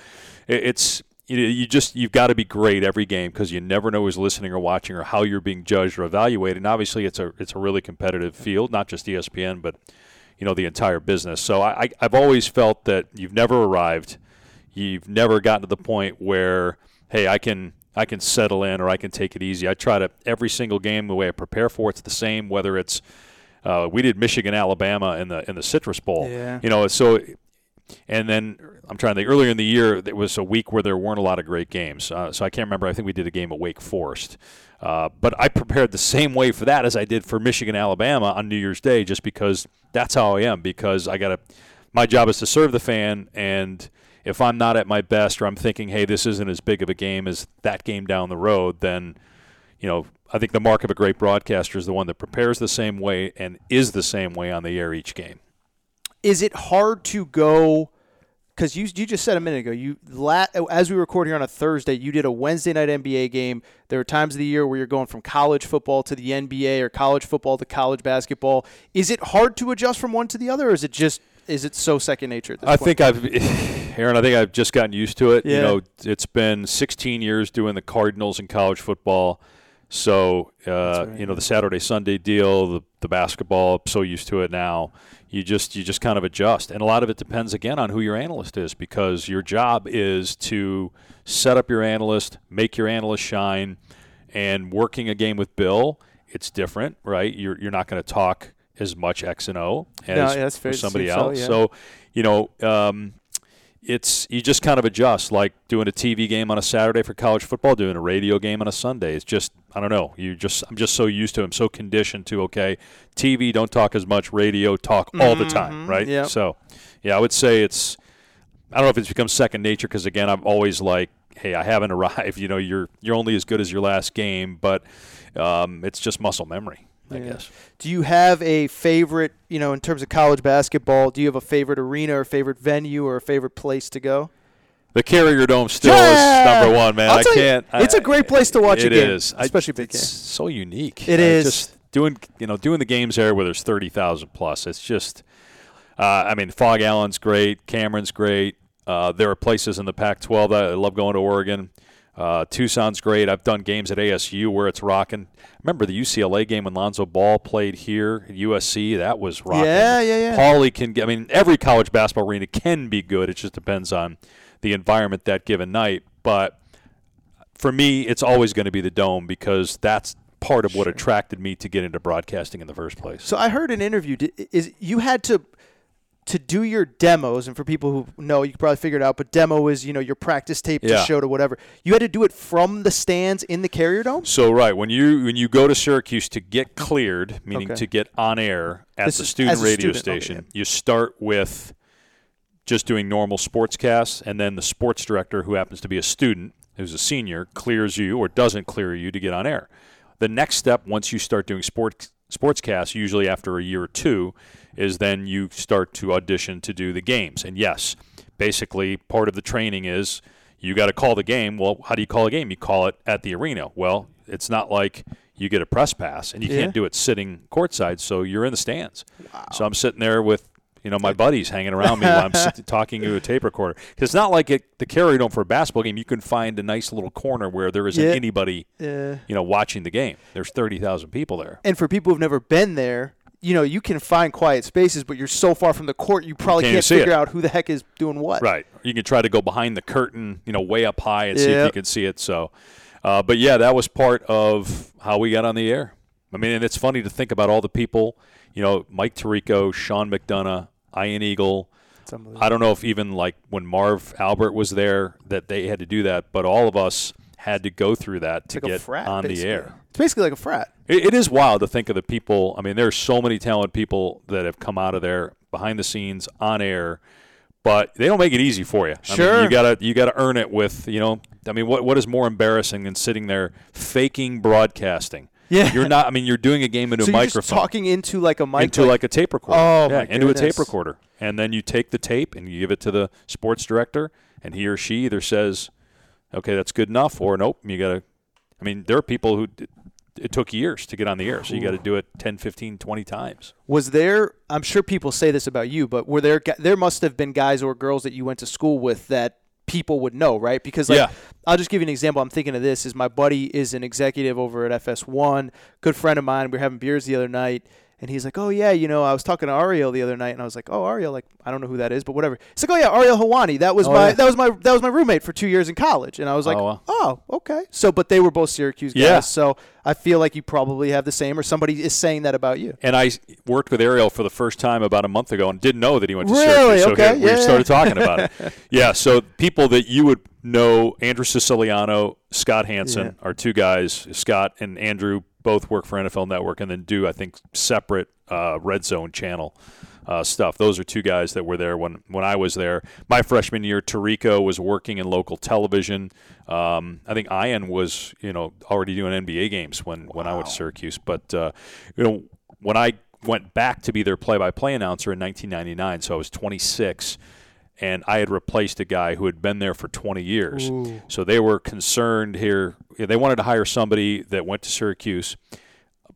S8: it's you, know, you just you've got to be great every game because you never know who's listening or watching or how you're being judged or evaluated. And obviously, it's a it's a really competitive field, not just ESPN, but you know the entire business. So I I've always felt that you've never arrived you've never gotten to the point where hey i can i can settle in or i can take it easy. I try to every single game the way i prepare for it's the same whether it's uh, we did michigan alabama in the in the citrus bowl.
S6: Yeah.
S8: you know so and then i'm trying to think earlier in the year it was a week where there weren't a lot of great games. Uh, so i can't remember. I think we did a game at wake forest. Uh, but i prepared the same way for that as i did for michigan alabama on new year's day just because that's how i am because i got to my job is to serve the fan and if I'm not at my best or I'm thinking, hey, this isn't as big of a game as that game down the road, then, you know, I think the mark of a great broadcaster is the one that prepares the same way and is the same way on the air each game.
S6: Is it hard to go? Because you you just said a minute ago, you as we record here on a Thursday, you did a Wednesday night NBA game. There are times of the year where you're going from college football to the NBA or college football to college basketball. Is it hard to adjust from one to the other, or is it just is it so second nature?
S8: I
S6: point?
S8: think I've, *laughs* Aaron. I think I've just gotten used to it.
S6: Yeah.
S8: You know, it's been 16 years doing the Cardinals in college football, so uh,
S6: right,
S8: you know the Saturday Sunday deal, the the basketball. I'm so used to it now. You just you just kind of adjust, and a lot of it depends again on who your analyst is, because your job is to set up your analyst, make your analyst shine, and working a game with Bill, it's different, right? You're you're not going to talk as much X and O as
S6: No, yeah,
S8: somebody
S6: say so,
S8: else.
S6: yeah.
S8: So, you know, um, it's you just kind of adjust, like doing a TV game on a Saturday for college football, doing a radio game on a Sunday. It's just I don't know. You just I'm just so used to. it. I'm so conditioned to okay, TV don't talk as much, radio talk all the time,
S6: Mhm,
S8: right?
S6: yep.
S8: So, yeah, I would say it's. I don't know if it's become second nature because again, I'm always like, hey, I haven't *laughs* arrived. You know, you're you're only as good as your last game, but um, it's just muscle memory, I
S6: Yeah.
S8: guess.
S6: Do you have a favorite, you know, in terms of college basketball? Do you have a favorite arena or favorite venue or a favorite place to go?
S8: The Carrier Dome still
S6: Yeah!
S8: is number one, man. I
S6: tell you,
S8: can't.
S6: it's
S8: a
S6: a great place to watch a game,
S8: is,
S6: especially a big
S8: it's so unique.
S6: It
S8: I
S6: is.
S8: just doing you know doing the games there where there's thirty thousand plus. It's just. Uh, I mean, Phog Allen's great. Cameron's great. Uh, there are places in the Pac-12 that I love going to Oregon. Uh, Tucson's great. I've done games at ASU where it's rocking. Remember the UCLA game when Lonzo Ball played here at USC? That was rocking.
S6: Yeah, yeah, yeah.
S8: Pauley can get. I mean, every college basketball arena can be good. It just depends on the environment that given night. But for me, it's always going to be the dome because that's part of what attracted me to get into broadcasting in the first place.
S6: So I heard an interview. Is you had to to do your demos, and for people who know, you can probably figure it out. But demo is you know your practice tape to
S8: Yeah.
S6: show to whatever. You had to do it from the stands in the Carrier Dome.
S8: So right when you when you go to Syracuse to get cleared, meaning
S6: Okay.
S8: to get on air at
S6: This
S8: the
S6: is-
S8: student
S6: as a
S8: radio
S6: student, okay,
S8: station, you start with just doing normal sportscasts, and then the sports director, who happens to be a student, who's a senior, clears you or doesn't clear you to get on air. The next step, once you start doing sports sportscasts, usually after a year or two, is then you start to audition to do the games. And yes, basically part of the training is you got to call the game. Well, how do you call a game? You call it at the arena. Well, it's not like you get a press pass and you
S6: Yeah.
S8: can't do it sitting courtside, so you're in the stands. So I'm sitting there with you know my buddies hanging around me while I'm *laughs* sit- talking to a tape recorder. 'Cause it's not like it, the Carrier Dome for a basketball game. You can find a nice little corner where there isn't
S6: Yeah.
S8: anybody
S6: Yeah.
S8: you know watching the game. There's thirty thousand people there.
S6: And for people who've never been there, you know you can find quiet spaces, but you're so far from the court, you probably
S8: Can't
S6: can't, figure
S8: it.
S6: out who the heck is doing what.
S8: Right. You can try to go behind the curtain, you know, way up high and see if you can see it. So, uh, but yeah, that was part of how we got on the air. I mean, and it's funny to think about all the people, you know, Mike Tirico, Sean McDonough, Ian Eagle. I don't know if even like when Marv Albert was there that they had to do that, but all of us had to go through that to
S6: like
S8: get
S6: frat,
S8: on the air.
S6: It's basically like a frat.
S8: It, it is wild to think of the people. I mean, there's so many talented people that have come out of there behind the scenes on air, but they don't make it easy for you. I mean,
S6: Sure.
S8: you gotta you gotta earn it with you know. I mean, what what is more embarrassing than sitting there faking broadcasting?
S6: Yeah.
S8: you're not. I mean, you're doing a game into
S6: so
S8: a
S6: you're
S8: microphone
S6: just talking into like a mic,
S8: into like a tape recorder.
S6: Oh,
S8: yeah, into a tape recorder, and then you take the tape and you give it to the sports director, and he or she either says, "Okay, that's good enough," or "Nope, you got to." I mean, there are people who it took years to get on the air, so you got to do it 10, 15, 20 times.
S6: Was there? I'm sure people say this about you, but were there? There must have been guys or girls that you went to school with that people would know, right? Because like,
S8: Yeah.
S6: I'll just give you an example. I'm thinking of this: is my buddy is an executive over at FS1, good friend of mine. We were having beers the other night. And he's like, oh yeah, you know, I was talking to Ariel the other night, and I was like, oh Ariel, like I don't know who that is, but whatever. He's like, oh yeah, Ariel Helwani, that was
S8: Oh,
S6: my
S8: yeah.
S6: that was my that was my roommate for two years in college, and I was oh, like,
S8: Oh, wow.
S6: oh okay. So, but they were both Syracuse guys,
S8: Yeah.
S6: so I feel like you probably have the same, or somebody is saying that about you.
S8: And I worked with Ariel for the first time about a month ago and didn't know that he went to
S6: Really?
S8: Syracuse. So
S6: Okay,
S8: here- we
S6: yeah.
S8: started talking about it. *laughs* Yeah, so people that you would know, Andrew Siciliano, Scott Hanson, are two guys. Scott and Andrew both work for NFL Network and then do, I think, separate uh, Red Zone channel uh, stuff. Those are two guys that were there when when I was there. My freshman year, Tirico was working in local television. Um, I think Ian was you know already doing NBA games when when I went to Syracuse. But uh, you know when I went back to be their play-by-play announcer in 1999, so I was 26 and I had replaced a guy who had been there for 20 years.
S6: Ooh.
S8: So they were concerned here. They wanted to hire somebody that went to Syracuse,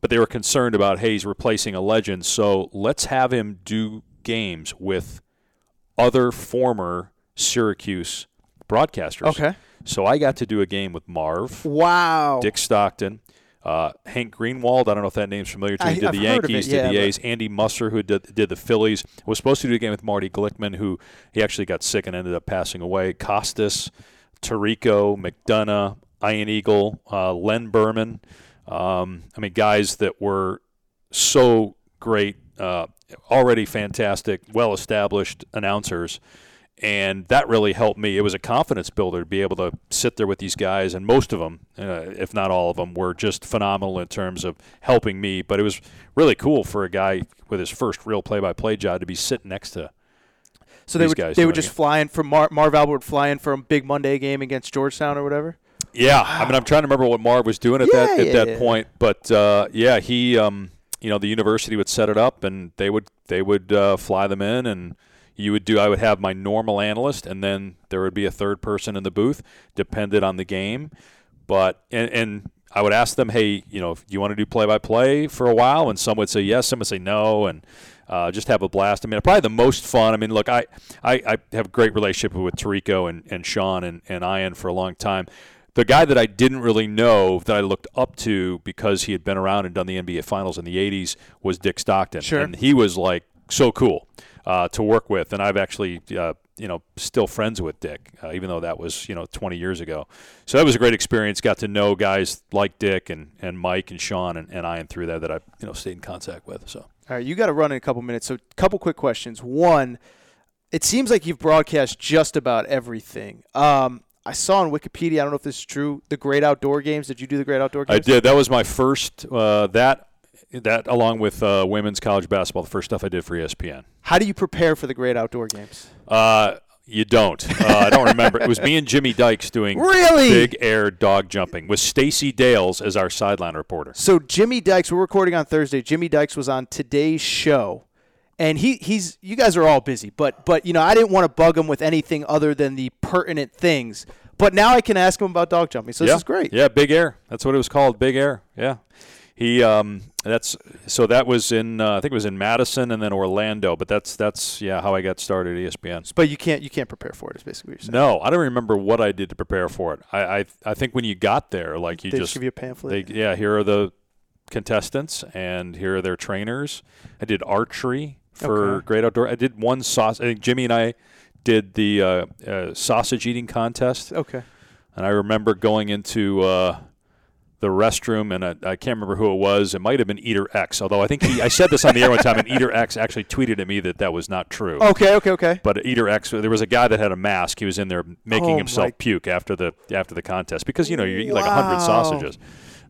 S8: but they were concerned about, hey, he's replacing a legend. So let's have him do games with other former Syracuse broadcasters.
S6: Okay.
S8: So I got to do a game with Marv,
S6: Wow.
S8: Dick Stockton, uh, Hank Greenwald. I don't know if that name's familiar to you.
S6: I-
S8: He did
S6: I've
S8: the Yankees,
S6: it,
S8: did the A's. Andy Musser, who did, did the Phillies, was supposed to do a game with Marty Glickman, who he actually got sick and ended up passing away. Costas, Tirico, McDonough, Ian Eagle, uh, Len Berman. Um, I mean, guys that were so great, uh, already fantastic, well established announcers. And that really helped me. It was a confidence builder to be able to sit there with these guys, and most of them, uh, if not all of them, were just phenomenal in terms of helping me. But it was really cool for a guy with his first real play-by-play job to be sitting next to
S6: So they
S8: these
S6: would
S8: guys
S6: they would
S8: it.
S6: just fly in from Mar- Marv Albert would fly in from big Monday game against Georgetown or whatever.
S8: Yeah, I mean, I'm trying to remember what Marv was doing at
S6: Yeah,
S8: that at
S6: yeah,
S8: that
S6: yeah.
S8: point, but uh, yeah, he, um, you know, the university would set it up, and they would they would uh, fly them in, and you would do. I would have my normal analyst, and then there would be a third person in the booth, depended on the game, but and, and I would ask them, hey, you know, do you want to do play by play for a while? And some would say yes, some would say no, and uh, just have a blast. I mean, probably the most fun. I mean, look, I, I, I have a great relationship with Tirico and, and Sean and, and Ian for a long time. The guy that I didn't really know that I looked up to because he had been around and done the NBA Finals in the 80s was Dick Stockton.
S6: Sure.
S8: And he was like so cool uh, to work with. And I've actually, uh, you know, still friends with Dick, uh, even though that was, you know, 20 years ago. So that was a great experience. Got to know guys like Dick and, and Mike and Sean and, and Ian through that that I, you know, stayed in contact with. So.
S6: All right, you got to run in a couple minutes. So, a couple quick questions. One, it seems like you've broadcast just about everything. Um, I saw on Wikipedia. I don't know if this is true. The Great Outdoor Games. Did you do the Great Outdoor Games?
S8: I did. That was my first. Uh, that that along with uh, women's college basketball, the first stuff I did for ESPN.
S6: How do you prepare for the Great Outdoor Games?
S8: Uh, you don't. Uh, I don't remember. It was me and Jimmy Dykes doing
S6: Really?
S8: big air dog jumping with Stacy Dales as our sideline reporter.
S6: So Jimmy Dykes, we're recording on Thursday. Jimmy Dykes was on today's show, and he he's you guys are all busy, but but you know I didn't want to bug him with anything other than the pertinent things. But now I can ask him about dog jumping, so
S8: yeah.
S6: this is great.
S8: Yeah, big air. That's what it was called. Big air. Yeah. He um that's so that was in uh, I think it was in Madison and then Orlando, but that's that's yeah how I got started at ESPN.
S6: But you can't you can't prepare for it. Is basically what you're saying.
S8: No, I don't remember what I did to prepare for it. I I, I think when you got there, like you
S6: They
S8: just
S6: just give you a pamphlet?
S8: They, yeah, here are the contestants and here are their trainers. I did archery for
S6: Okay.
S8: Great Outdoor. I did one sauce. I think Jimmy and I did the uh, uh, sausage eating contest.
S6: Okay.
S8: And I remember going into uh, the restroom, and I, I can't remember who it was. It might have been Eater X, although I think he, I said this on the air one time, and Eater X actually tweeted at me that that was not true.
S6: Okay, okay, okay.
S8: But Eater X, there was a guy that had a mask. He was in there making
S6: Oh,
S8: himself puke after the after the contest because you know you eat like a hundred sausages.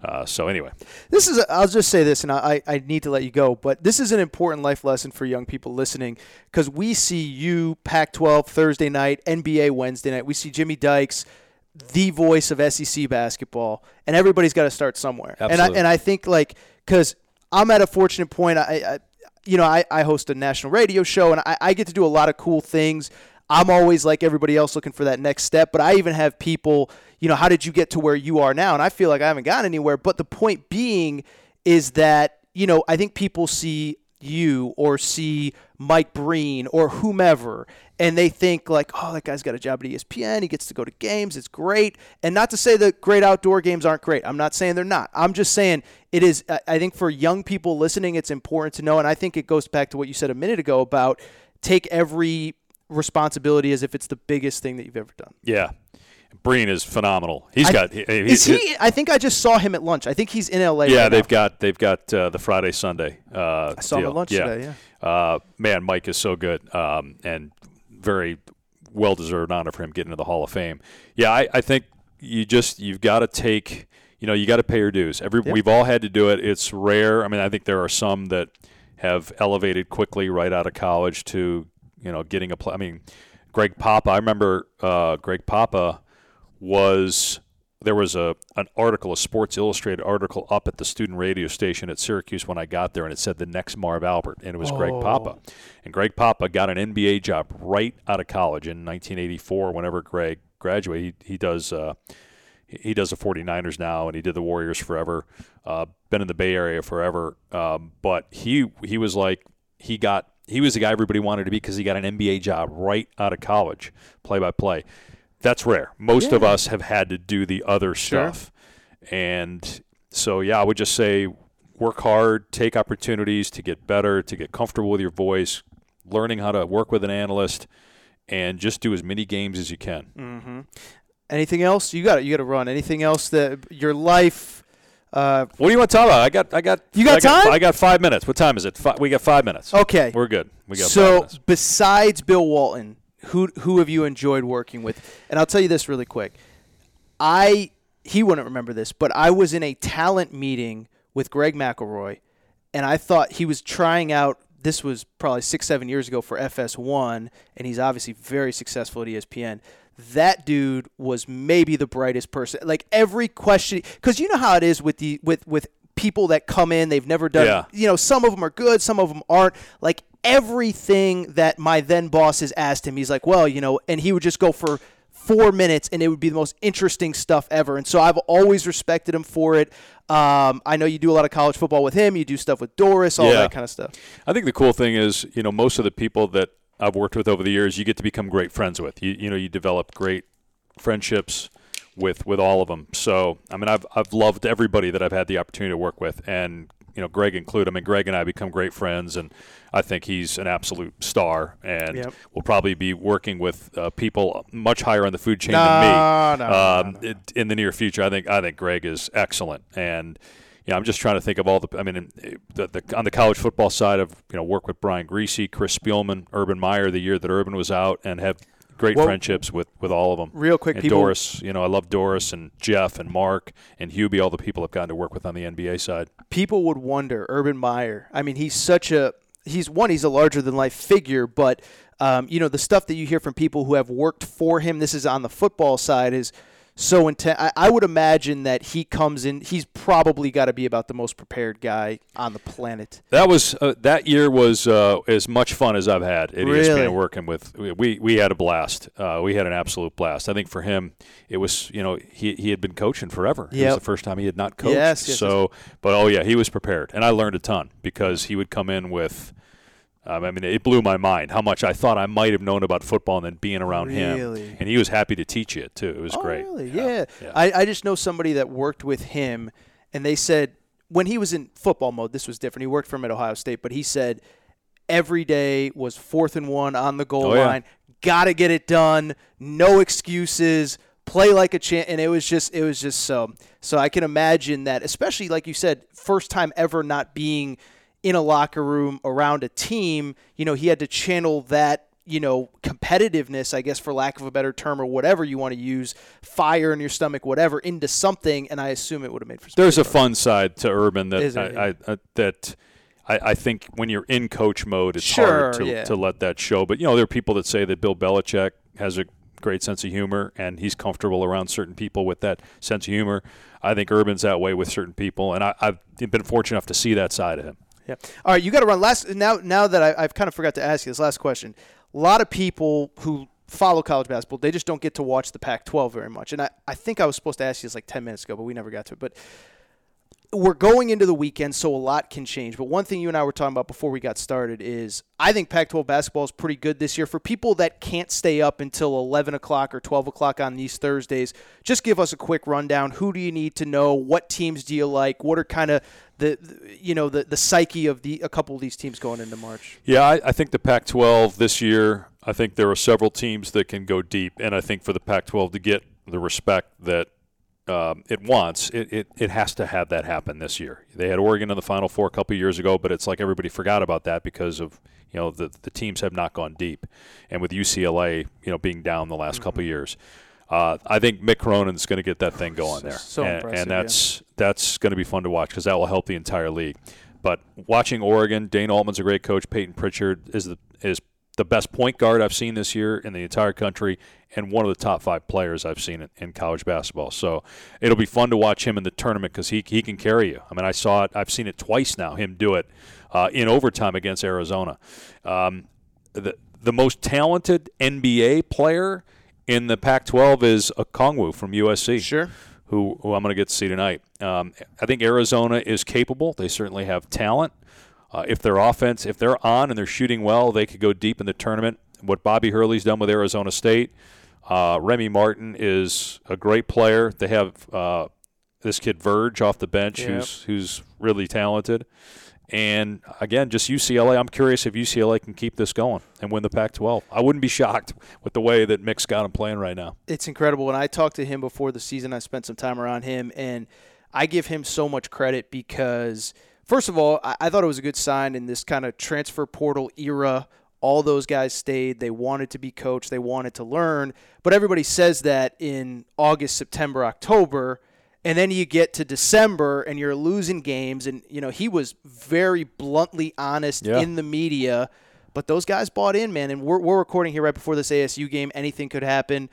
S8: Uh, so anyway,
S6: This is, a, I'll just say this, and I, I need to let you go, but this is an important life lesson for young people listening because we see you Pac 12 Thursday night, NBA Wednesday night. We see Jimmy Dykes, the voice of SEC basketball, and everybody's got to start somewhere. Absolutely. And I, and I think, like, because I'm at a fortunate point, I, I you know, I, I host a national radio show, and I, I get to do a lot of cool things. I'm always like everybody else looking for that next step, but I even have people, you know, how did you get to where you are now? And I feel like I haven't gotten anywhere. But the point being is that, you know, I think people see you or see Mike Breen or whomever, and they think like, oh, that guy's got a job at ESPN. He gets to go to games. It's great. And not to say that great outdoor games aren't great. I'm not saying they're not. I'm just saying it is. I- think for young people listening, it's important to know. And I think it goes back to what you said a minute ago about take every responsibility as if it's the biggest thing that you've ever done.
S8: yeah, Breen is phenomenal. He's
S6: I-
S8: got. He,
S6: Is he? I think I just saw him at lunch. I think he's in LA.
S8: yeah,
S6: right
S8: they've
S6: now.
S8: got they've got uh, the Friday Sunday. Uh,
S6: I saw him at lunch
S8: yeah.
S6: today, Yeah.
S8: Uh, man, Mike is so good um, and very well deserved honor for him getting into the Hall of Fame. Yeah, I, I think you just you've got to take you know you got to pay your dues. Every
S6: Yep.
S8: we've all had to do it. It's rare. I mean, I think there are some that have elevated quickly right out of college to you know getting a play. I mean, Greg Papa. I remember uh, Greg Papa was there was a an article, a Sports Illustrated article up at the student radio station at Syracuse when I got there, and it said the next Marv Albert, and it was oh. Greg Papa. And Greg Papa got an NBA job right out of college in 1984. Whenever Greg graduated, he, he does. Uh, he does the 49ers now, and he did the Warriors forever. Uh, been in the Bay Area forever, um, but he he was like he got he was the guy everybody wanted to be because he got an NBA job right out of college, play by play that's rare. Most yeah. of us have had to do the other stuff. Sure. And so, yeah, I would just say work hard, take opportunities to get better, to get comfortable with your voice, learning how to work with an analyst, and just do as many games as you can.
S6: Mm-hmm. Anything else? You got it. You got to run. Anything else that your life?
S8: Uh, what do you want to talk about? I got, I got.
S6: You got
S8: I
S6: time?
S8: Got, I got five minutes. What time is it? Five, we got five minutes.
S6: Okay,
S8: we're good. We got.
S6: So besides Bill Walton, who who have you enjoyed working with? And I'll tell you this really quick. I he wouldn't remember this, but I was in a talent meeting with Greg McElroy, and I thought he was trying out. This was probably six seven years ago for FS1, and he's obviously very successful at ESPN. That dude was maybe the brightest person. Like every question, because you know how it is with the with with people that come in they've never done yeah. you know some of them are good some of them aren't like everything that my then bosses asked him. He's like, well, you know, and he would just go for four minutes and it would be the most interesting stuff ever. And so I've always respected him for it. Um, I know you do a lot of college football with him. You do stuff with Doris, all yeah. that kind of stuff.
S8: I think the cool thing is, you know, most of the people that I've worked with over the years, you get to become great friends with. You, you know, you develop great friendships with with all of them. So, I mean, I've I've loved everybody that I've had the opportunity to work with, and you know, Greg included. I mean, Greg and I become great friends, and I think he's an absolute star, and yep. will probably be working with uh, people much higher on the food chain
S6: no,
S8: than
S6: me no,
S8: um, no, in the near future. I think I think Greg is excellent, and yeah, I'm just trying to think of all the. I mean, the, the, on the college football side of you know work with Brian Griese, Chris Spielman, Urban Meyer the year that Urban was out, and have great well, friendships with, with all of them.
S6: Real quick,
S8: and
S6: people,
S8: Doris, you know, I love Doris and Jeff and Mark and Hubie, all the people I've gotten to work with on the NBA side.
S6: People would wonder, Urban Meyer. I mean, he's such a he's one, he's a larger than life figure, but um, you know, the stuff that you hear from people who have worked for him. This is on the football side is so intense. I, I, would imagine that he comes in. He's probably got to be about the most prepared guy on the planet.
S8: That was uh, that year was uh, as much fun as I've had at
S6: really?
S8: ESPN working with. We we had a blast. Uh, we had an absolute blast. I think for him, it was you know he he had been coaching forever. Yep. It was the first time he had not coached.
S6: Yes, yes
S8: so, yes. but oh yeah, he was prepared, and I learned a ton because he would come in with um, I mean, it blew my mind how much I thought I might have known about football and then being around
S6: really?
S8: him. And he was happy to teach it too. It was
S6: oh,
S8: great.
S6: Really? Yeah. yeah. I, I just know somebody that worked with him, and they said when he was in football mode, this was different. He worked for him at Ohio State, but he said every day was fourth and one on the goal
S8: oh,
S6: line. Got to get it done. No excuses. Play like a champ, and it was just, it was just so. So I can imagine that, especially like you said, first time ever not being – in a locker room around a team, you know, he had to channel that, you know, competitiveness, I guess, for lack of a better term or whatever you want to use, fire in your stomach, whatever, into something. And I assume it would have made for.
S8: There's a fun side to Urban that I, I, uh, that. I, I, think when you're in coach mode, it's
S6: sure,
S8: hard to,
S6: yeah.
S8: to let that show. But you know, there are people that say that Bill Belichick has a great sense of humor and he's comfortable around certain people with that sense of humor. I think Urban's that way with certain people, and I, have been fortunate enough to see that side of him.
S6: Yeah. All right, you got to run. Last now, now that I, have kind of forgot to ask you this last question. A lot of people who follow college basketball, they just don't get to watch the Pac-12 very much. And I, I think I was supposed to ask you this like 10 minutes ago, but we never got to it. But we're going into the weekend, so a lot can change. But one thing you and I were talking about before we got started is I think Pac 12 basketball is pretty good this year. For people that can't stay up until 11 o'clock or 12 o'clock on these Thursdays, just give us a quick rundown. Who do you need to know? What teams do you like? What are kind of the, you know the the psyche of the a couple of these teams going into March?
S8: Yeah, I, I think the Pac-12 this year. I think there are several teams that can go deep, and I think for the Pac-12 to get the respect that um, it wants, it, it, it has to have that happen this year. They had Oregon in the Final Four a couple years ago, but it's like everybody forgot about that because of you know the the teams have not gone deep, and with UCLA you know being down the last mm-hmm. couple years. Uh, I think Mick Cronin's going to get that thing going there,
S6: so
S8: and,
S6: and
S8: that's. That's going to be fun to watch because that will help the entire league. But watching Oregon, Dana Altman's a great coach. Payton Pritchard is the is the best point guard I've seen this year in the entire country, and one of the top five players I've seen in, in college basketball. So it'll be fun to watch him in the tournament because he he can carry you. I mean, I saw it. I've seen it twice now. Him do it uh, in overtime against Arizona. Um, the the most talented NBA player in the Pac-12 is Okongwu from USC.
S6: Sure.
S8: Who, who I'm going to get to see tonight. Um, I think Arizona is capable. They certainly have talent. Uh, if their offense, if they're on and they're shooting well, they could go deep in the tournament. What Bobby Hurley's done with Arizona State, uh, Remy Martin is a great player. They have uh, this kid Verge off the bench,
S6: Yep.
S8: who's who's really talented. And again, just UCLA. I'm curious if UCLA can keep this going and win the Pac-12. I wouldn't be *laughs* shocked with the way that Mick's got him playing right now.
S6: It's incredible. When I talked to him before the season, I spent some time around him, and I give him so much credit because, first of all, I, I thought it was a good sign in this kind of transfer portal era. All those guys stayed. They wanted to be coached. They wanted to learn. But everybody says that in August, September, October. And then you get to December and you're losing games. And, you know, he was very bluntly honest
S8: Yeah.
S6: in the media. But those guys bought in, man. And we're, we're recording here right before this ASU game. Anything could happen.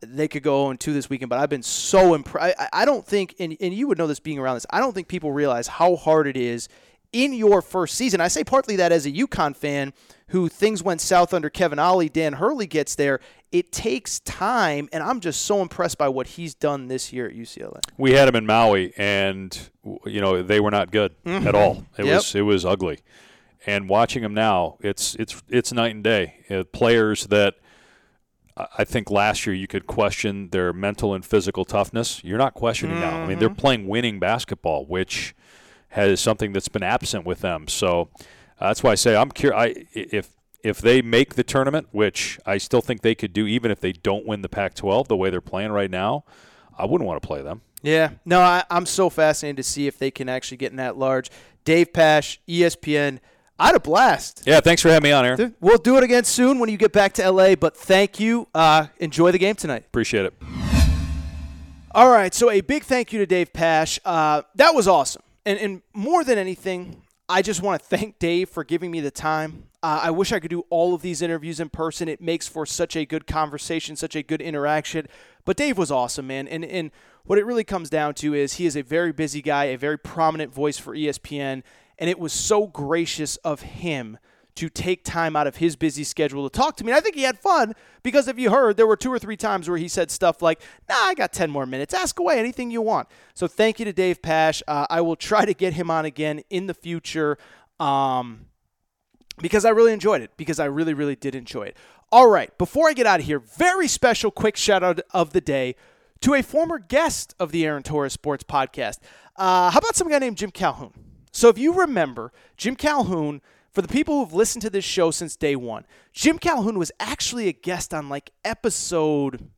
S6: They could go 0 2 this weekend. But I've been so impressed. I, I don't think, and, and you would know this being around this, I don't think people realize how hard it is in your first season. I say partly that as a UConn fan who things went south under Kevin Ollie, Dan Hurley gets there. It takes time, and I'm just so impressed by what he's done this year at UCLA.
S8: We had him in Maui, and you know they were not good
S6: Mhm.
S8: at all. It
S6: Yep.
S8: was it was ugly. And watching him now, it's it's it's night and day. Uh, players that I think last year you could question their mental and physical toughness. You're not questioning now. I mean, they're
S6: Mhm.
S8: playing winning basketball, which has something that's been absent with them. So uh, that's why I say I'm curious. I if if they make the tournament, which I still think they could do, even if they don't win the Pac-12 the way they're playing right now, I wouldn't want to play them.
S6: Yeah, no, I, I'm so fascinated to see if they can actually get in that large. Dave Pasch, ESPN. I had a blast.
S8: Yeah, thanks for having me on, Aaron.
S6: We'll do it again soon when you get back to LA, but thank you. Uh, enjoy the game tonight.
S8: Appreciate it.
S6: All right, so a big thank you to Dave Pasch. Uh, that was awesome. And, and more than anything, I just want to thank Dave for giving me the time. Uh, I wish I could do all of these interviews in person. It makes for such a good conversation, such a good interaction. But Dave was awesome, man. And, and what it really comes down to is he is a very busy guy, a very prominent voice for ESPN. And it was so gracious of him to take time out of his busy schedule to talk to me. And I think he had fun because if you heard, there were two or three times where he said stuff like, nah, I got 10 more minutes. Ask away anything you want. So thank you to Dave Pasch. Uh, I will try to get him on again in the future um, because I really enjoyed it, because I really, really did enjoy it. All right, before I get out of here, very special quick shout out of the day to a former guest of the Aaron Torres Sports Podcast. Uh, how about some guy named Jim Calhoun? So if you remember, Jim Calhoun, for the people who've listened to this show since day one, Jim Calhoun was actually a guest on like episode,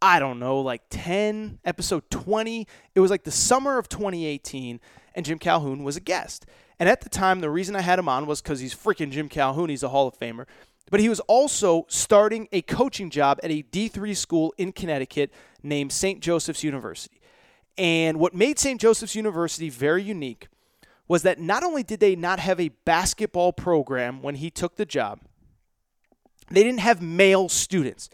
S6: I don't know, like 10, episode 20. It was like the summer of 2018, and Jim Calhoun was a guest. And at the time, the reason I had him on was because he's freaking Jim Calhoun. He's a Hall of Famer. But he was also starting a coaching job at a D3 school in Connecticut named St. Joseph's University. And what made St. Joseph's University very unique was that not only did they not have a basketball program when he took the job, they didn't have male students.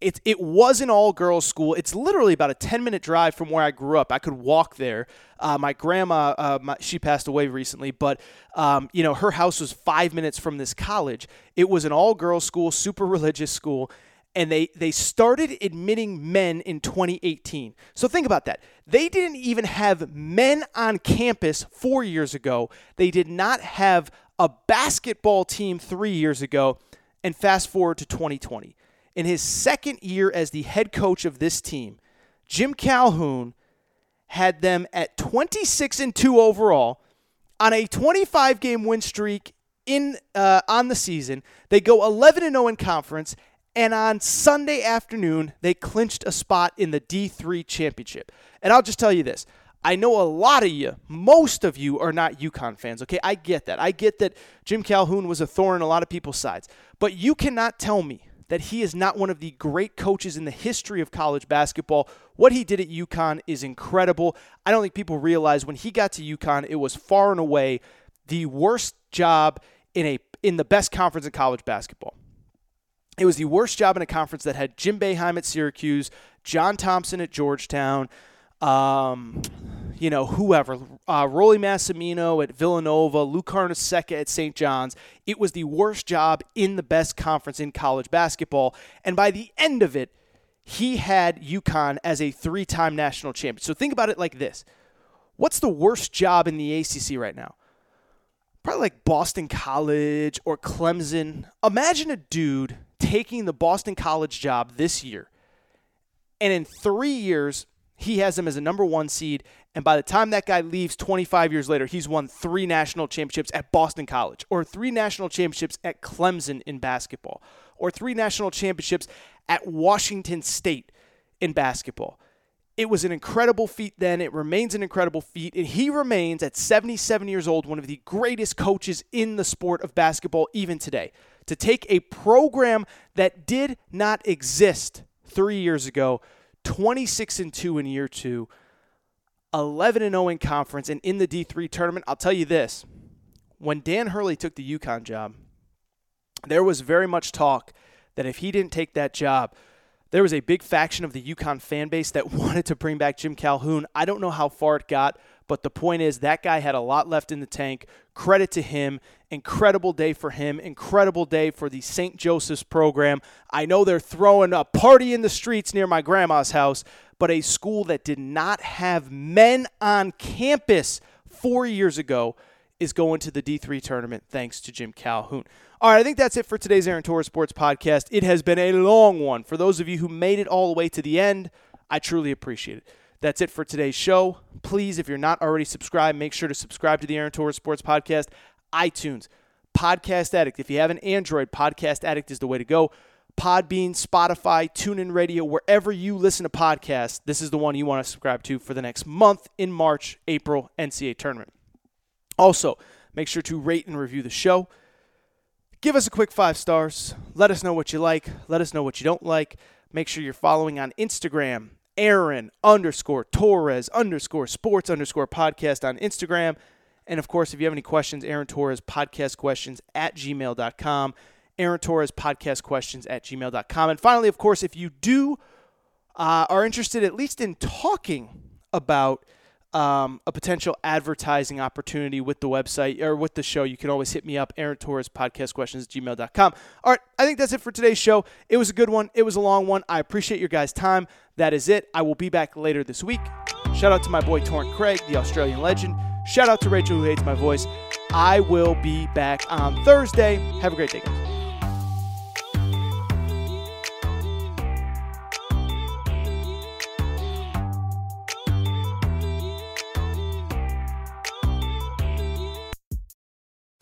S6: It, it was an all girls school. It's literally about a 10 minute drive from where I grew up. I could walk there. Uh, my grandma, uh, my, she passed away recently, but um, you know her house was five minutes from this college. It was an all girls school, super *laughs* religious school, and they they started admitting men in 2018. So think about that. They didn't even have men on campus four years ago. They did not have a basketball team three years ago. And fast forward to 2020. In his second year as the head coach of this team, Jim Calhoun had them at 26 and 2 overall on a 25 game win streak in uh, on the season. They go 11 and 0 in conference and on Sunday afternoon they clinched a spot in the D3 championship. And I'll just tell you this. I know a lot of you, most of you are not UConn fans, okay? I get that. I get that Jim Calhoun was a thorn in a lot of people's sides. But you cannot tell me that he is not one of the great coaches in the history of college basketball. What he did at UConn is incredible. I don't think people realize when he got to UConn, it was far and away the worst job in a in the best conference in college basketball. It was the worst job in a conference that had Jim Boeheim at Syracuse, John Thompson at Georgetown, um, you know, whoever, uh, Rollie Massimino at Villanova, Lou Carnesecca at St. John's. It was the worst job in the best conference in college basketball. And by the end of it, he had UConn as a three time national champion. So think about it like this What's the worst job in the ACC right now? Probably like Boston College or Clemson. Imagine a dude taking the Boston College job this year, and in three years, he has him as a number one seed. And by the time that guy leaves 25 years later, he's won three national championships at Boston College, or three national championships at Clemson in basketball, or three national championships at Washington State in basketball. It was an incredible feat then. It remains an incredible feat. And he remains at 77 years old one of the greatest coaches in the sport of basketball, even today. To take a program that did not exist three years ago 26 and 2 in year 2, 11 and 0 in conference and in the D3 tournament. I'll tell you this. When Dan Hurley took the UConn job, there was very much talk that if he didn't take that job, there was a big faction of the UConn fan base that *laughs* wanted to bring back Jim Calhoun. I don't know how far it got, but the point is that guy had a lot left in the tank. Credit to him. Incredible day for him. Incredible day for the St. Joseph's program. I know they're throwing a party in the streets near my grandma's house, but a school that did not have men on campus four years ago is going to the D3 tournament thanks to Jim Calhoun. All right, I think that's it for today's Aaron Torres Sports Podcast. It has been a long one. For those of you who made it all the way to the end, I truly appreciate it. That's it for today's show. Please, if you're not already subscribed, make sure to subscribe to the Aaron Torres Sports Podcast, iTunes, Podcast Addict. If you have an Android, Podcast Addict is the way to go. Podbean, Spotify, TuneIn Radio, wherever you listen to podcasts, this is the one you want to subscribe to for the next month in March, April NCAA tournament. Also, make sure to rate and review the show. Give us a quick five stars. Let us know what you like. Let us know what you don't like. Make sure you're following on Instagram, Aaron underscore Torres underscore sports underscore podcast on Instagram. And of course, if you have any questions, Aaron Torres podcast questions at gmail.com. Aaron Torres podcast questions at gmail.com. And finally, of course, if you do uh, are interested at least in talking about um, a potential advertising opportunity with the website or with the show, you can always hit me up, Aaron Torres podcast questions at gmail.com. All right, I think that's it for today's show. It was a good one, it was a long one. I appreciate your guys' time. That is it. I will be back later this week. Shout out to my boy Torrent Craig, the Australian legend. Shout out to Rachel, who hates my voice. I will be back on Thursday. Have a great day, guys.